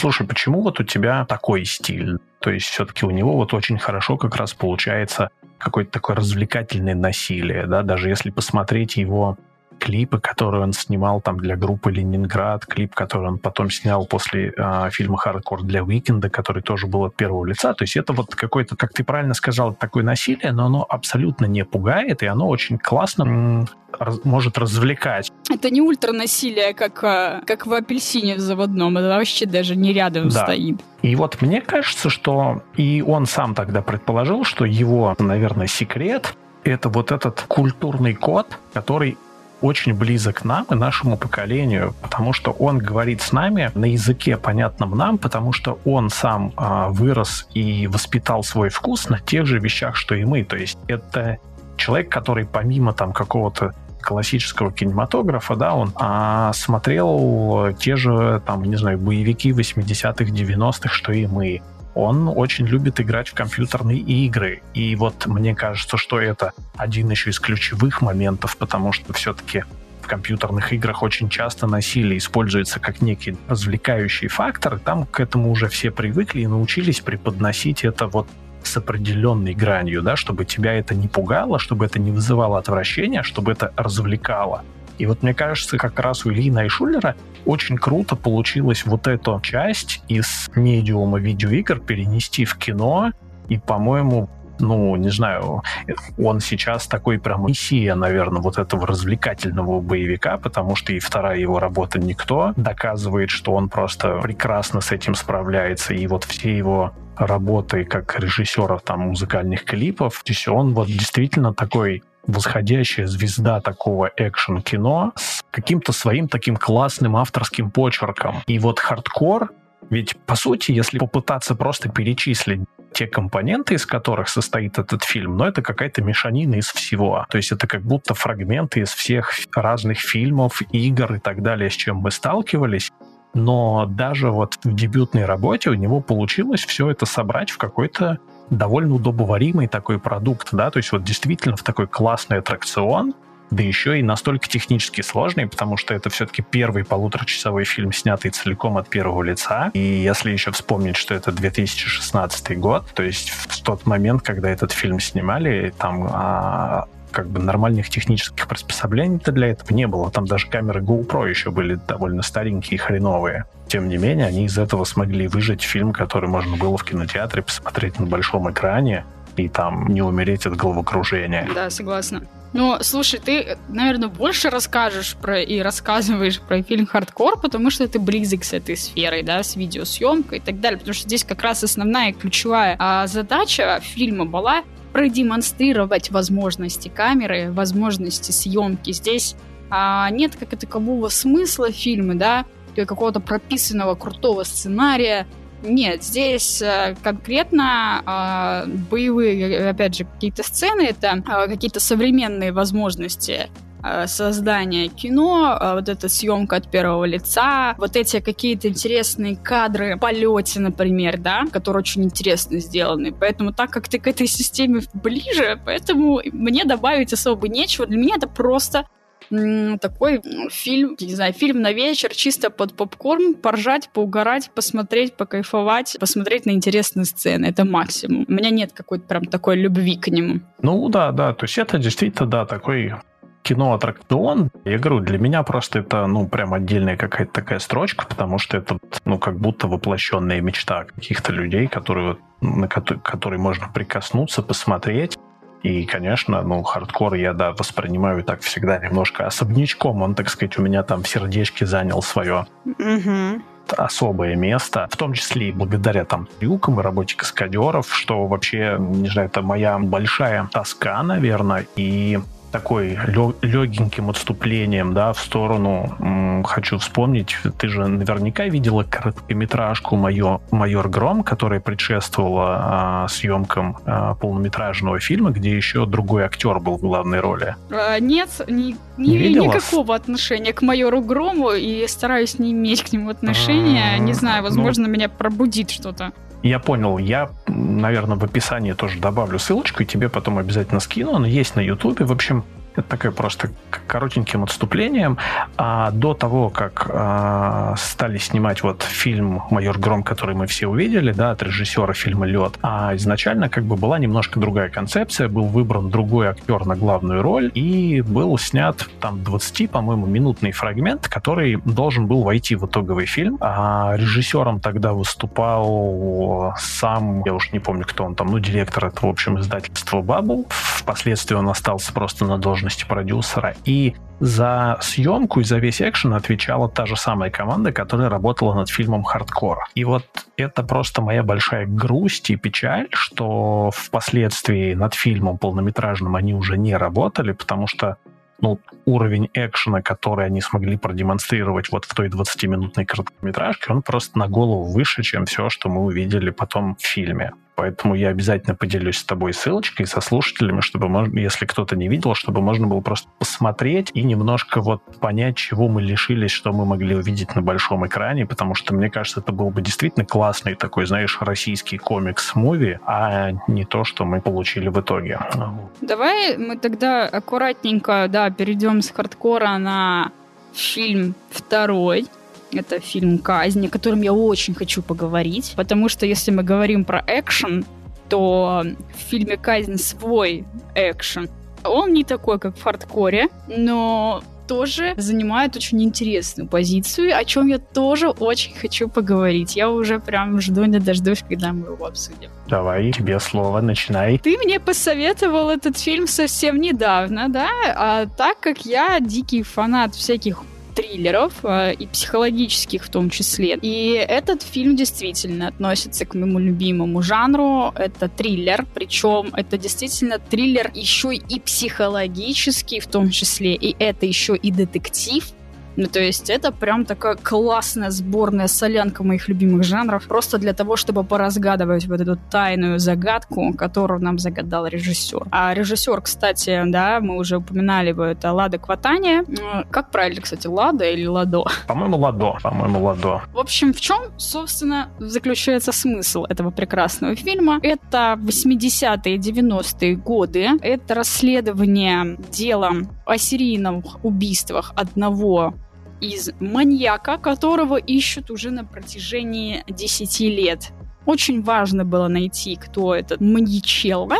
слушай, почему вот у тебя такой стиль? То есть все-таки у него вот очень хорошо как раз получается какое-то такое развлекательное насилие, да, даже если посмотреть его клипы, которые он снимал там для группы Ленинград, клип, который он потом снял после э, фильма «Хардкор» для Уикенда, который тоже был от первого лица. То есть это вот какое-то, как ты правильно сказал, такое насилие, но оно абсолютно не пугает, и оно очень классно раз, может развлекать. Это не ультранасилие, как, а, как в апельсине в заводном, это вообще даже не рядом да. стоит. И вот мне кажется, что и он сам тогда предположил, что его, наверное, секрет это вот этот культурный код, который очень близок нам и нашему поколению, потому что он говорит с нами на языке, понятном нам, потому что он сам а, вырос и воспитал свой вкус на тех же вещах, что и мы. То есть это человек, который помимо там какого-то классического кинематографа, да, он а, смотрел те же, там, не знаю, боевики 80-х, 90-х, что и мы он очень любит играть в компьютерные игры. И вот мне кажется, что это один еще из ключевых моментов, потому что все-таки в компьютерных играх очень часто насилие используется как некий развлекающий фактор. Там к этому уже все привыкли и научились преподносить это вот с определенной гранью, да, чтобы тебя это не пугало, чтобы это не вызывало отвращения, чтобы это развлекало. И вот мне кажется, как раз у Ильи Найшулера очень круто получилось вот эту часть из медиума видеоигр перенести в кино. И, по-моему, ну, не знаю, он сейчас такой прям мессия, наверное, вот этого развлекательного боевика, потому что и вторая его работа «Никто» доказывает, что он просто прекрасно с этим справляется, и вот все его работы как режиссера там музыкальных клипов, то есть он вот действительно такой восходящая звезда такого экшен-кино с каким-то своим таким классным авторским почерком. И вот хардкор, ведь по сути, если попытаться просто перечислить те компоненты, из которых состоит этот фильм, но это какая-то мешанина из всего. То есть это как будто фрагменты из всех разных фильмов, игр и так далее, с чем мы сталкивались. Но даже вот в дебютной работе у него получилось все это собрать в какой-то довольно удобоваримый такой продукт, да, то есть вот действительно в такой классный аттракцион, да еще и настолько технически сложный, потому что это все-таки первый полуторачасовой фильм, снятый целиком от первого лица. И если еще вспомнить, что это 2016 год, то есть в тот момент, когда этот фильм снимали, там а, как бы нормальных технических приспособлений-то для этого не было. Там даже камеры GoPro еще были довольно старенькие и хреновые. Тем не менее, они из этого смогли выжить фильм, который можно было в кинотеатре посмотреть на большом экране и там не умереть от головокружения. Да, согласна. Ну, слушай, ты, наверное, больше расскажешь про и рассказываешь про фильм «Хардкор», потому что ты близок с этой сферой, да, с видеосъемкой и так далее, потому что здесь как раз основная ключевая а, задача фильма была продемонстрировать возможности камеры, возможности съемки. Здесь а, нет как такового смысла фильма, да, какого-то прописанного крутого сценария. Нет, здесь а, конкретно а, боевые, опять же, какие-то сцены, это а, какие-то современные возможности Э, создание кино, э, вот эта съемка от первого лица, вот эти какие-то интересные кадры в полете, например, да, которые очень интересно сделаны. Поэтому так как ты к этой системе ближе, поэтому мне добавить особо нечего. Для меня это просто такой фильм, не знаю, фильм на вечер, чисто под попкорн, поржать, поугарать, посмотреть, покайфовать, посмотреть на интересные сцены. Это максимум. У меня нет какой-то прям такой любви к нему. Ну да, да, то есть это действительно, да, такой кино-аттракцион. Я говорю, для меня просто это, ну, прям отдельная какая-то такая строчка, потому что это, ну, как будто воплощенная мечта каких-то людей, которые, на которые, которые можно прикоснуться, посмотреть. И, конечно, ну, хардкор я, да, воспринимаю так всегда немножко особнячком. Он, так сказать, у меня там в сердечке занял свое mm-hmm. особое место, в том числе и благодаря там трюкам и работе каскадеров, что вообще, не знаю, это моя большая тоска, наверное, и такой легеньким отступлением, да, в сторону, м, хочу вспомнить, ты же наверняка видела короткометражку «Майор, «Майор Гром», которая предшествовала а, съемкам а, полнометражного фильма, где еще другой актер был в главной роли. А, нет, не, не, не никакого отношения к «Майору Грому», и стараюсь не иметь к нему отношения. А, не знаю, ну, возможно, ну... меня пробудит что-то. Я понял. Я, наверное, в описании тоже добавлю ссылочку, и тебе потом обязательно скину. Она есть на Ютубе. В общем, это такое просто коротеньким отступлением. А до того, как а, стали снимать вот фильм «Майор Гром», который мы все увидели, да, от режиссера фильма «Лед», а изначально как бы была немножко другая концепция, был выбран другой актер на главную роль, и был снят там 20, по-моему, минутный фрагмент, который должен был войти в итоговый фильм. А режиссером тогда выступал сам, я уж не помню, кто он там, ну, директор этого, в общем, издательства «Бабл». Впоследствии он остался просто на должности должности продюсера. И за съемку и за весь экшен отвечала та же самая команда, которая работала над фильмом «Хардкор». И вот это просто моя большая грусть и печаль, что впоследствии над фильмом полнометражным они уже не работали, потому что ну, уровень экшена, который они смогли продемонстрировать вот в той 20-минутной короткометражке, он просто на голову выше, чем все, что мы увидели потом в фильме. Поэтому я обязательно поделюсь с тобой ссылочкой со слушателями, чтобы, если кто-то не видел, чтобы можно было просто посмотреть и немножко вот понять, чего мы лишились, что мы могли увидеть на большом экране, потому что, мне кажется, это был бы действительно классный такой, знаешь, российский комикс-муви, а не то, что мы получили в итоге. Давай мы тогда аккуратненько, да, перейдем с хардкора на фильм второй, это фильм «Казнь», о котором я очень хочу поговорить, потому что если мы говорим про экшен, то в фильме «Казнь» свой экшен. Он не такой, как в «Хардкоре», но тоже занимает очень интересную позицию, о чем я тоже очень хочу поговорить. Я уже прям жду не дождусь, когда мы его обсудим. Давай, тебе слово, начинай. Ты мне посоветовал этот фильм совсем недавно, да? А так как я дикий фанат всяких триллеров э, и психологических в том числе. И этот фильм действительно относится к моему любимому жанру. Это триллер, причем это действительно триллер еще и психологический в том числе, и это еще и детектив, ну, то есть это прям такая классная сборная солянка моих любимых жанров, просто для того, чтобы поразгадывать вот эту тайную загадку, которую нам загадал режиссер. А режиссер, кстати, да, мы уже упоминали бы, это Лада Кватания. Как правильно, кстати, Лада или Ладо? По-моему, Ладо. По-моему, Ладо. В общем, в чем, собственно, заключается смысл этого прекрасного фильма? Это 80-е, 90-е годы. Это расследование дела о серийных убийствах одного из маньяка, которого ищут уже на протяжении 10 лет. Очень важно было найти, кто этот маньячелло,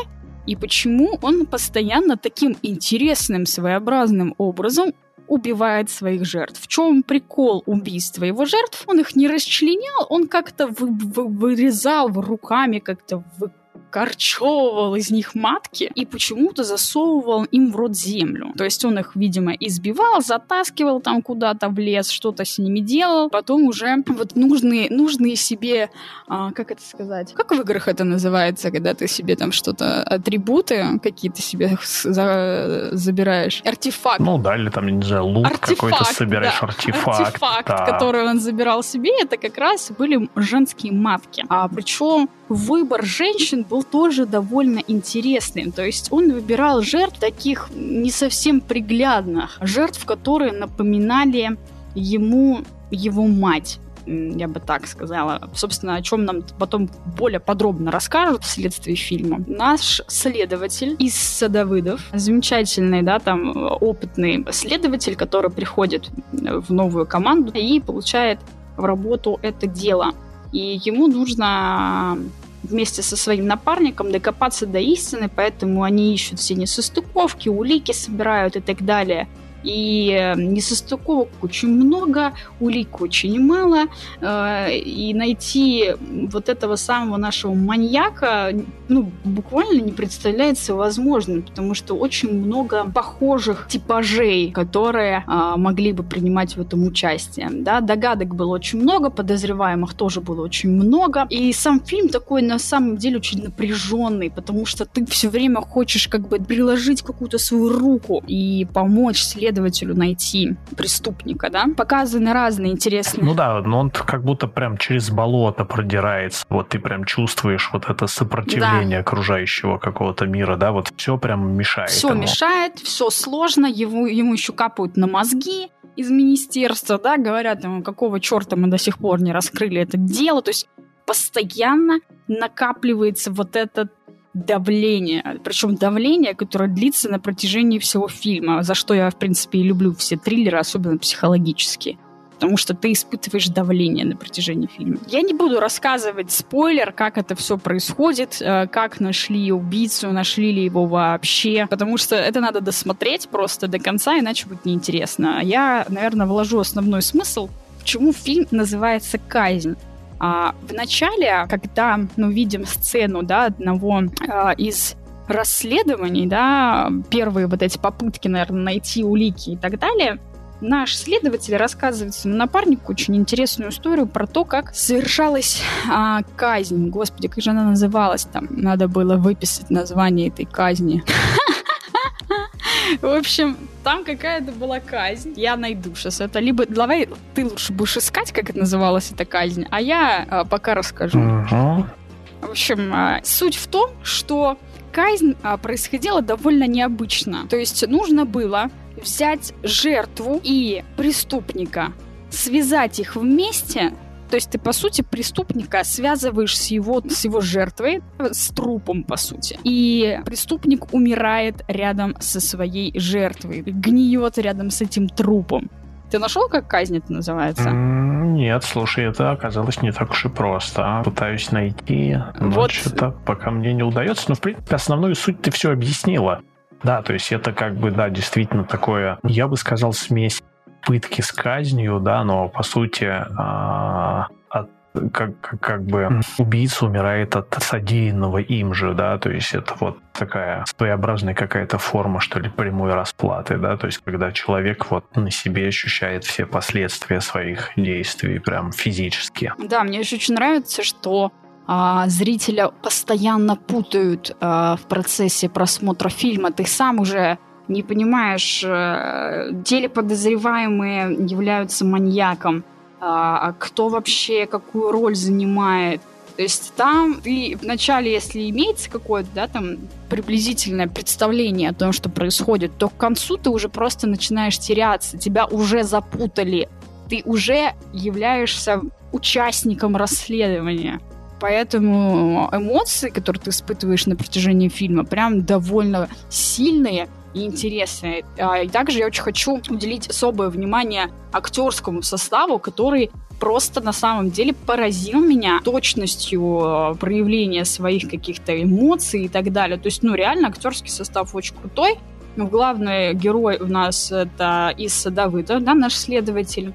и почему он постоянно таким интересным, своеобразным образом убивает своих жертв. В чем прикол убийства его жертв? Он их не расчленял, он как-то вы, вы, вырезал руками, как-то вы, корчевывал из них матки и почему-то засовывал им в рот землю. То есть он их, видимо, избивал, затаскивал там куда-то в лес, что-то с ними делал, потом уже вот нужные, нужные себе, а, как это сказать, как в играх это называется, когда ты себе там что-то, атрибуты какие-то себе за, забираешь, артефакт. Ну да, или там, не знаю, лут какой-то собираешь, да. артефакт. Артефакт, да. который он забирал себе, это как раз были женские матки. А причем выбор женщин был тоже довольно интересным. То есть он выбирал жертв таких не совсем приглядных, жертв, которые напоминали ему его мать я бы так сказала. Собственно, о чем нам потом более подробно расскажут вследствие фильма. Наш следователь из Садовыдов, замечательный, да, там, опытный следователь, который приходит в новую команду и получает в работу это дело. И ему нужно вместе со своим напарником докопаться до истины, поэтому они ищут все несостыковки, улики собирают и так далее – и э, несостыковок очень много, улик очень мало, э, и найти вот этого самого нашего маньяка ну, буквально не представляется возможным, потому что очень много похожих типажей, которые э, могли бы принимать в этом участие. Да? Догадок было очень много, подозреваемых тоже было очень много, и сам фильм такой на самом деле очень напряженный, потому что ты все время хочешь как бы приложить какую-то свою руку и помочь следователю следователю найти преступника, да? Показаны разные интересные... Ну да, но он как будто прям через болото продирается. Вот ты прям чувствуешь вот это сопротивление да. окружающего какого-то мира, да? Вот все прям мешает Все ему. мешает, все сложно, его, ему еще капают на мозги из министерства, да, говорят ему, какого черта мы до сих пор не раскрыли это дело, то есть постоянно накапливается вот этот давление. Причем давление, которое длится на протяжении всего фильма, за что я, в принципе, и люблю все триллеры, особенно психологические. Потому что ты испытываешь давление на протяжении фильма. Я не буду рассказывать спойлер, как это все происходит, э, как нашли убийцу, нашли ли его вообще. Потому что это надо досмотреть просто до конца, иначе будет неинтересно. Я, наверное, вложу основной смысл, почему фильм называется «Казнь». А в начале, когда мы ну, видим сцену да, одного а, из расследований, да, первые вот эти попытки, наверное, найти улики и так далее, наш следователь рассказывает своему напарнику очень интересную историю про то, как совершалась а, казнь. Господи, как же она называлась там? Надо было выписать название этой казни. В общем, там какая-то была казнь. Я найду сейчас это. Либо давай ты лучше будешь искать, как это называлась эта казнь, а я а, пока расскажу. Uh-huh. В общем, а, суть в том, что казнь а, происходила довольно необычно. То есть нужно было взять жертву и преступника, связать их вместе то есть ты, по сути, преступника связываешь с его, с его жертвой, с трупом, по сути. И преступник умирает рядом со своей жертвой, гниет рядом с этим трупом. Ты нашел, как казнь это называется? Нет, слушай, это оказалось не так уж и просто. Пытаюсь найти, но вот. что-то пока мне не удается. Но, в принципе, основную суть ты все объяснила. Да, то есть это как бы, да, действительно такое, я бы сказал, смесь пытки с казнью, да, но по сути а, от, как, как, как бы убийца умирает от содеянного им же, да, то есть это вот такая своеобразная какая-то форма, что ли, прямой расплаты, да, то есть когда человек вот на себе ощущает все последствия своих действий прям физически. Да, мне еще очень нравится, что а, зрителя постоянно путают а, в процессе просмотра фильма. Ты сам уже не понимаешь, э, те ли подозреваемые являются маньяком, а, а кто вообще какую роль занимает. То есть там ты вначале, если имеется какое-то, да, там приблизительное представление о том, что происходит, то к концу ты уже просто начинаешь теряться, тебя уже запутали, ты уже являешься участником расследования. Поэтому эмоции, которые ты испытываешь на протяжении фильма, прям довольно сильные и интересные. А, и также я очень хочу уделить особое внимание актерскому составу, который просто на самом деле поразил меня точностью а, проявления своих каких-то эмоций и так далее. То есть, ну, реально актерский состав очень крутой. Ну, главный герой у нас это Исса Давыда, да, наш следователь,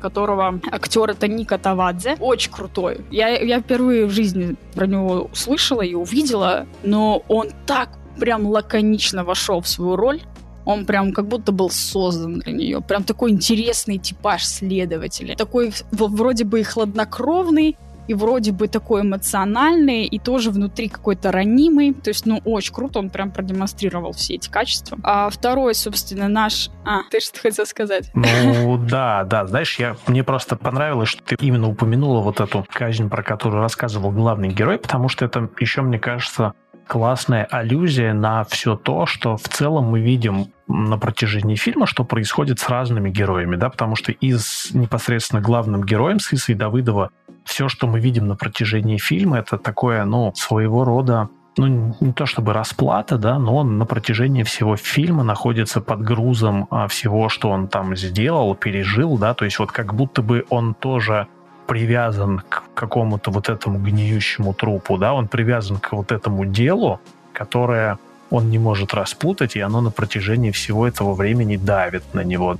которого актер это Ника Тавадзе. Очень крутой. Я, я впервые в жизни про него услышала и увидела, но он так прям лаконично вошел в свою роль. Он прям как будто был создан для нее. Прям такой интересный типаж следователя. Такой вроде бы и хладнокровный, и вроде бы такой эмоциональный, и тоже внутри какой-то ранимый. То есть, ну, очень круто, он прям продемонстрировал все эти качества. А второй, собственно, наш... А, ты что хотел сказать? Ну, да, да. Знаешь, я... мне просто понравилось, что ты именно упомянула вот эту казнь, про которую рассказывал главный герой, потому что это еще, мне кажется, классная аллюзия на все то, что в целом мы видим на протяжении фильма, что происходит с разными героями, да, потому что из непосредственно главным героем с Исой Давыдова все, что мы видим на протяжении фильма, это такое, ну, своего рода ну, не то чтобы расплата, да, но он на протяжении всего фильма находится под грузом а, всего, что он там сделал, пережил, да, то есть вот как будто бы он тоже привязан к какому-то вот этому гниющему трупу, да, он привязан к вот этому делу, которое он не может распутать, и оно на протяжении всего этого времени давит на него.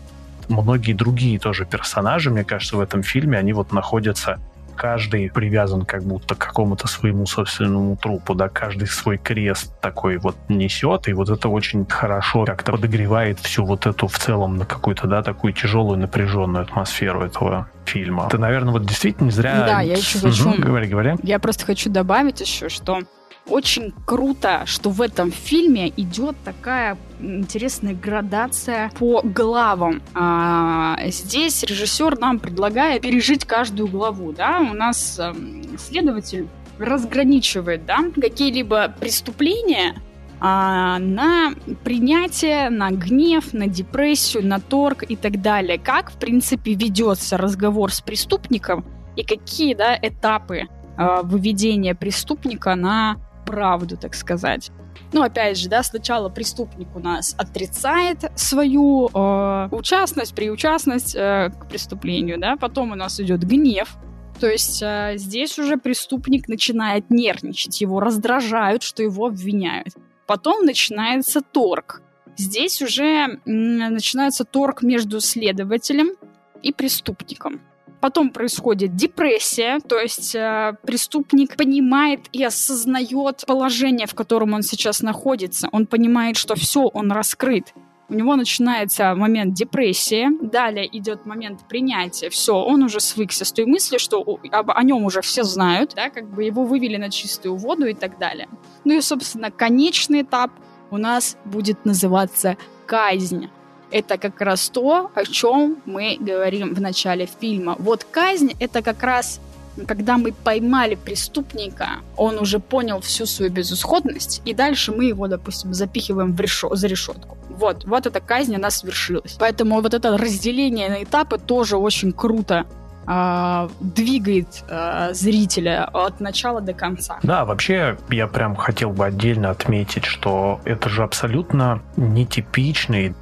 Многие другие тоже персонажи, мне кажется, в этом фильме, они вот находятся каждый привязан как будто к какому-то своему собственному трупу, да, каждый свой крест такой вот несет, и вот это очень хорошо как-то подогревает всю вот эту в целом на какую-то, да, такую тяжелую напряженную атмосферу этого фильма. Это, наверное, вот действительно зря... Да, я еще хочу... Угу, говори, говори. Я просто хочу добавить еще, что очень круто, что в этом фильме идет такая интересная градация по главам. А, здесь режиссер нам предлагает пережить каждую главу. Да? У нас а, следователь разграничивает да, какие-либо преступления а, на принятие, на гнев, на депрессию, на торг и так далее. Как, в принципе, ведется разговор с преступником и какие да, этапы а, выведения преступника на правду, так сказать. Ну, опять же, да, сначала преступник у нас отрицает свою э, участность, приучастность э, к преступлению, да, потом у нас идет гнев, то есть э, здесь уже преступник начинает нервничать, его раздражают, что его обвиняют. Потом начинается торг. Здесь уже начинается торг между следователем и преступником. Потом происходит депрессия, то есть э, преступник понимает и осознает положение, в котором он сейчас находится. Он понимает, что все, он раскрыт. У него начинается момент депрессии, далее идет момент принятия. Все, он уже свыкся с той мыслью, что об, о нем уже все знают, да, как бы его вывели на чистую воду и так далее. Ну и, собственно, конечный этап у нас будет называться казнь это как раз то, о чем мы говорим в начале фильма. Вот казнь — это как раз когда мы поймали преступника, он уже понял всю свою безысходность, и дальше мы его, допустим, запихиваем в решо- за решетку. Вот, вот эта казнь, она свершилась. Поэтому вот это разделение на этапы тоже очень круто э, двигает э, зрителя от начала до конца. Да, вообще я прям хотел бы отдельно отметить, что это же абсолютно нетипичный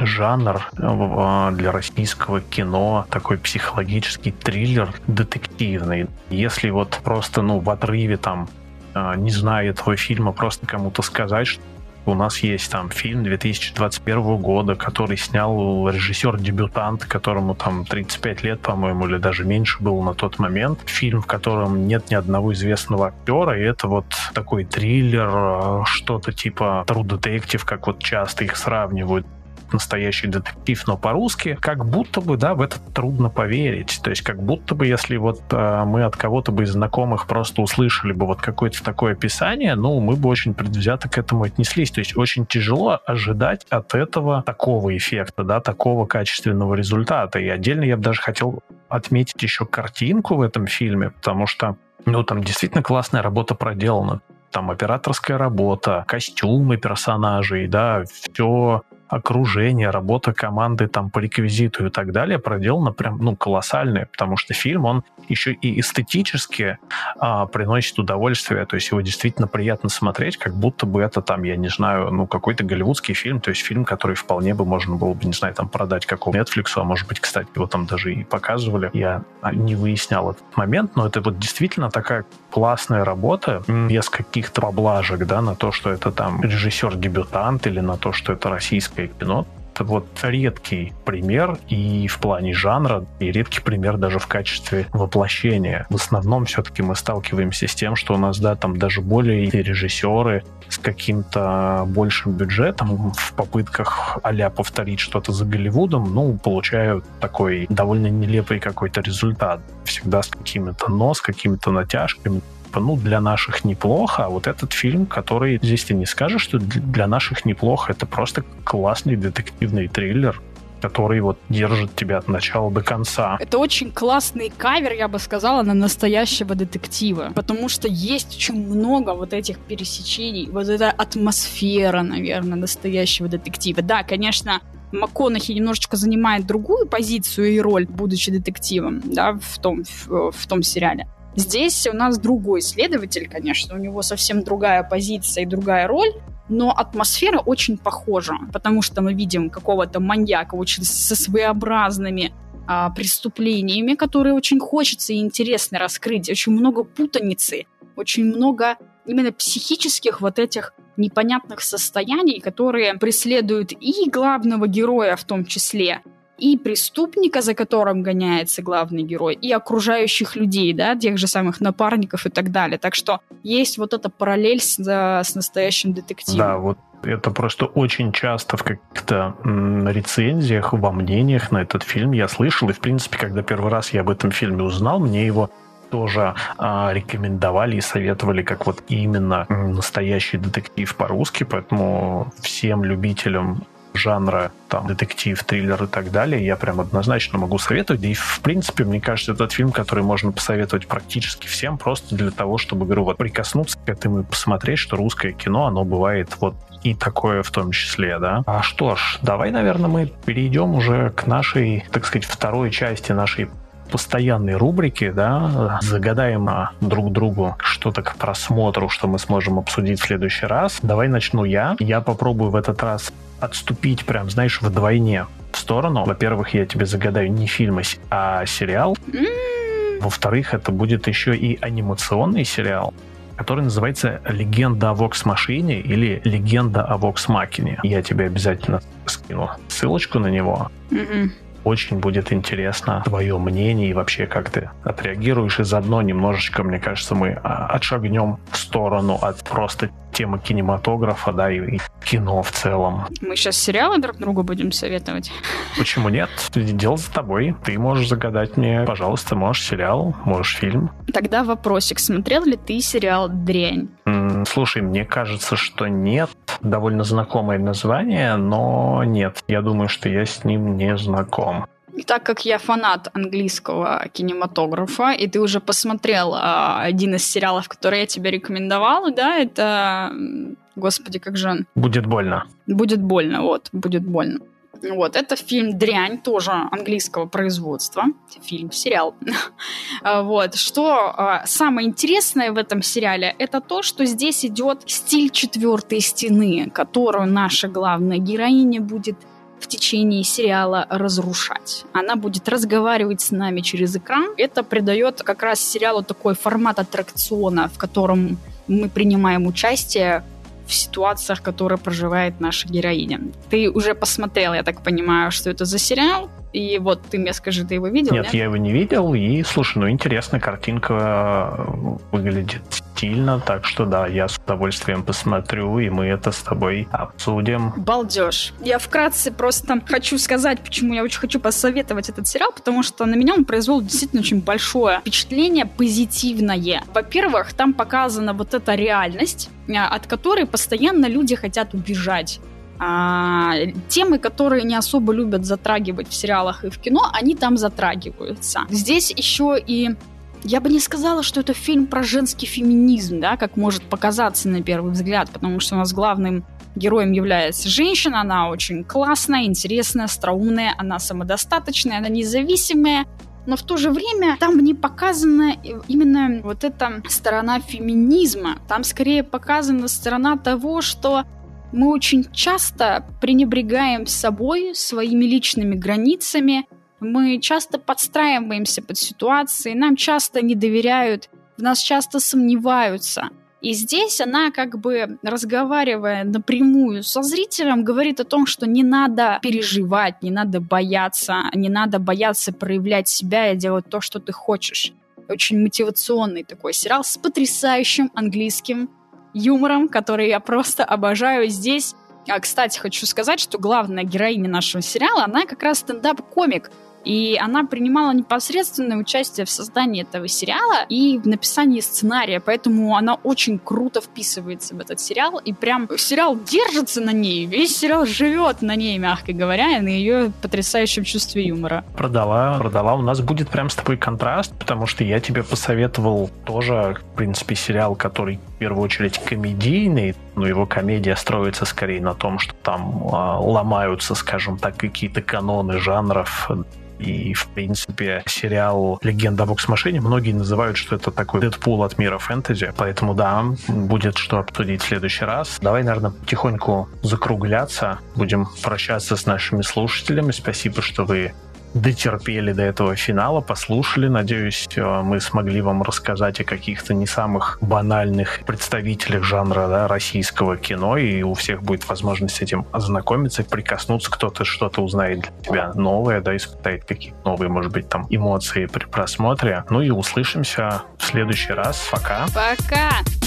жанр э, для российского кино, такой психологический триллер детективный. Если вот просто, ну, в отрыве там, э, не зная этого фильма, просто кому-то сказать, что у нас есть там фильм 2021 года, который снял режиссер-дебютант, которому там 35 лет, по-моему, или даже меньше было на тот момент. Фильм, в котором нет ни одного известного актера, и это вот такой триллер, э, что-то типа True Detective, как вот часто их сравнивают настоящий детектив, но по-русски, как будто бы, да, в это трудно поверить. То есть как будто бы, если вот э, мы от кого-то бы из знакомых просто услышали бы вот какое-то такое описание, ну, мы бы очень предвзято к этому отнеслись. То есть очень тяжело ожидать от этого такого эффекта, да, такого качественного результата. И отдельно я бы даже хотел отметить еще картинку в этом фильме, потому что, ну, там действительно классная работа проделана там операторская работа, костюмы персонажей, да, все окружение, работа команды там по реквизиту и так далее проделана прям, ну, колоссальная, потому что фильм, он еще и эстетически а, приносит удовольствие, то есть его действительно приятно смотреть, как будто бы это там, я не знаю, ну, какой-то голливудский фильм, то есть фильм, который вполне бы можно было бы, не знаю, там продать какому Netflix, а может быть, кстати, его там даже и показывали. Я не выяснял этот момент, но это вот действительно такая классная работа, без каких-то поблажек, да, на то, что это там режиссер-дебютант или на то, что это российское кино. Это вот редкий пример и в плане жанра, и редкий пример даже в качестве воплощения. В основном все-таки мы сталкиваемся с тем, что у нас, да, там даже более режиссеры с каким-то большим бюджетом в попытках а повторить что-то за Голливудом, ну, получают такой довольно нелепый какой-то результат. Всегда с какими-то но, с какими-то натяжками типа, ну, для наших неплохо, а вот этот фильм, который здесь ты не скажешь, что для наших неплохо, это просто классный детективный триллер, который вот держит тебя от начала до конца. Это очень классный кавер, я бы сказала, на настоящего детектива, потому что есть очень много вот этих пересечений, вот эта атмосфера, наверное, настоящего детектива. Да, конечно, МакКонахи немножечко занимает другую позицию и роль, будучи детективом, да, в том, в, в том сериале. Здесь у нас другой следователь, конечно, у него совсем другая позиция и другая роль, но атмосфера очень похожа, потому что мы видим какого-то маньяка очень со своеобразными а, преступлениями, которые очень хочется и интересно раскрыть. Очень много путаницы, очень много именно психических вот этих непонятных состояний, которые преследуют и главного героя в том числе, и преступника, за которым гоняется главный герой, и окружающих людей, да, тех же самых напарников и так далее. Так что есть вот эта параллель с, с настоящим детективом. Да, вот это просто очень часто в каких-то рецензиях, во мнениях на этот фильм я слышал. И, в принципе, когда первый раз я об этом фильме узнал, мне его тоже а, рекомендовали и советовали как вот именно настоящий детектив по-русски, поэтому всем любителям жанра, там, детектив, триллер и так далее, я прям однозначно могу советовать. И, в принципе, мне кажется, этот фильм, который можно посоветовать практически всем, просто для того, чтобы, говорю, вот прикоснуться к этому и посмотреть, что русское кино, оно бывает вот и такое в том числе, да. А что ж, давай, наверное, мы перейдем уже к нашей, так сказать, второй части нашей постоянной рубрики, да, загадаем друг другу что-то к просмотру, что мы сможем обсудить в следующий раз. Давай начну я. Я попробую в этот раз отступить прям, знаешь, вдвойне в сторону. Во-первых, я тебе загадаю не фильм, а сериал. Во-вторых, это будет еще и анимационный сериал, который называется «Легенда о Вокс-машине» или «Легенда о Вокс-макине». Я тебе обязательно скину ссылочку на него. Mm-hmm. Очень будет интересно твое мнение и вообще как ты отреагируешь. И заодно немножечко, мне кажется, мы а, отшагнем в сторону от просто темы кинематографа, да, и, и кино в целом. Мы сейчас сериалы друг другу будем советовать? Почему нет? Дело за тобой. Ты можешь загадать мне, пожалуйста, можешь сериал, можешь фильм. Тогда вопросик. Смотрел ли ты сериал «Дрянь»? Слушай, мне кажется, что нет. Довольно знакомое название, но нет. Я думаю, что я с ним не знаком. И так как я фанат английского кинематографа, и ты уже посмотрел а, один из сериалов, который я тебе рекомендовала, да, это... Господи, как же он? Будет больно. Будет больно, вот, будет больно. Вот, это фильм «Дрянь», тоже английского производства. Фильм, сериал. А, вот, что а, самое интересное в этом сериале, это то, что здесь идет стиль четвертой стены, которую наша главная героиня будет в течение сериала разрушать. Она будет разговаривать с нами через экран. Это придает как раз сериалу такой формат аттракциона, в котором мы принимаем участие в ситуациях, которые проживает наша героиня. Ты уже посмотрел, я так понимаю, что это за сериал? И вот ты мне скажи, ты его видел? Нет, нет? я его не видел. И слушай, ну интересная картинка э, выглядит стильно, так что да, я с удовольствием посмотрю, и мы это с тобой обсудим. Балдеж. Я вкратце просто хочу сказать, почему я очень хочу посоветовать этот сериал, потому что на меня он произвел действительно очень большое впечатление, позитивное. Во-первых, там показана вот эта реальность, э, от которой постоянно люди хотят убежать. А, темы, которые не особо любят затрагивать в сериалах и в кино, они там затрагиваются. Здесь еще и я бы не сказала, что это фильм про женский феминизм, да, как может показаться на первый взгляд, потому что у нас главным героем является женщина, она очень классная, интересная, остроумная, она самодостаточная, она независимая, но в то же время там не показана именно вот эта сторона феминизма. Там скорее показана сторона того, что мы очень часто пренебрегаем собой, своими личными границами, мы часто подстраиваемся под ситуации, нам часто не доверяют, в нас часто сомневаются. И здесь она, как бы разговаривая напрямую со зрителем, говорит о том, что не надо переживать, не надо бояться, не надо бояться проявлять себя и делать то, что ты хочешь. Очень мотивационный такой сериал с потрясающим английским юмором, который я просто обожаю здесь. А, кстати, хочу сказать, что главная героиня нашего сериала, она как раз стендап-комик. И она принимала непосредственное участие в создании этого сериала и в написании сценария, поэтому она очень круто вписывается в этот сериал, и прям сериал держится на ней, весь сериал живет на ней, мягко говоря, на ее потрясающем чувстве юмора. Продала, продала. У нас будет прям с тобой контраст, потому что я тебе посоветовал тоже, в принципе, сериал, который в первую очередь комедийный, но его комедия строится скорее на том, что там э, ломаются, скажем так, какие-то каноны жанров, и, в принципе, сериал «Легенда о бокс-машине» многие называют, что это такой Дэдпул от мира фэнтези. Поэтому, да, будет что обсудить в следующий раз. Давай, наверное, потихоньку закругляться. Будем прощаться с нашими слушателями. Спасибо, что вы дотерпели до этого финала, послушали. Надеюсь, э, мы смогли вам рассказать о каких-то не самых банальных представителях жанра да, российского кино, и у всех будет возможность с этим ознакомиться, прикоснуться, кто-то что-то узнает для тебя новое, да, испытает какие-то новые, может быть, там эмоции при просмотре. Ну и услышимся в следующий раз. Пока. Пока.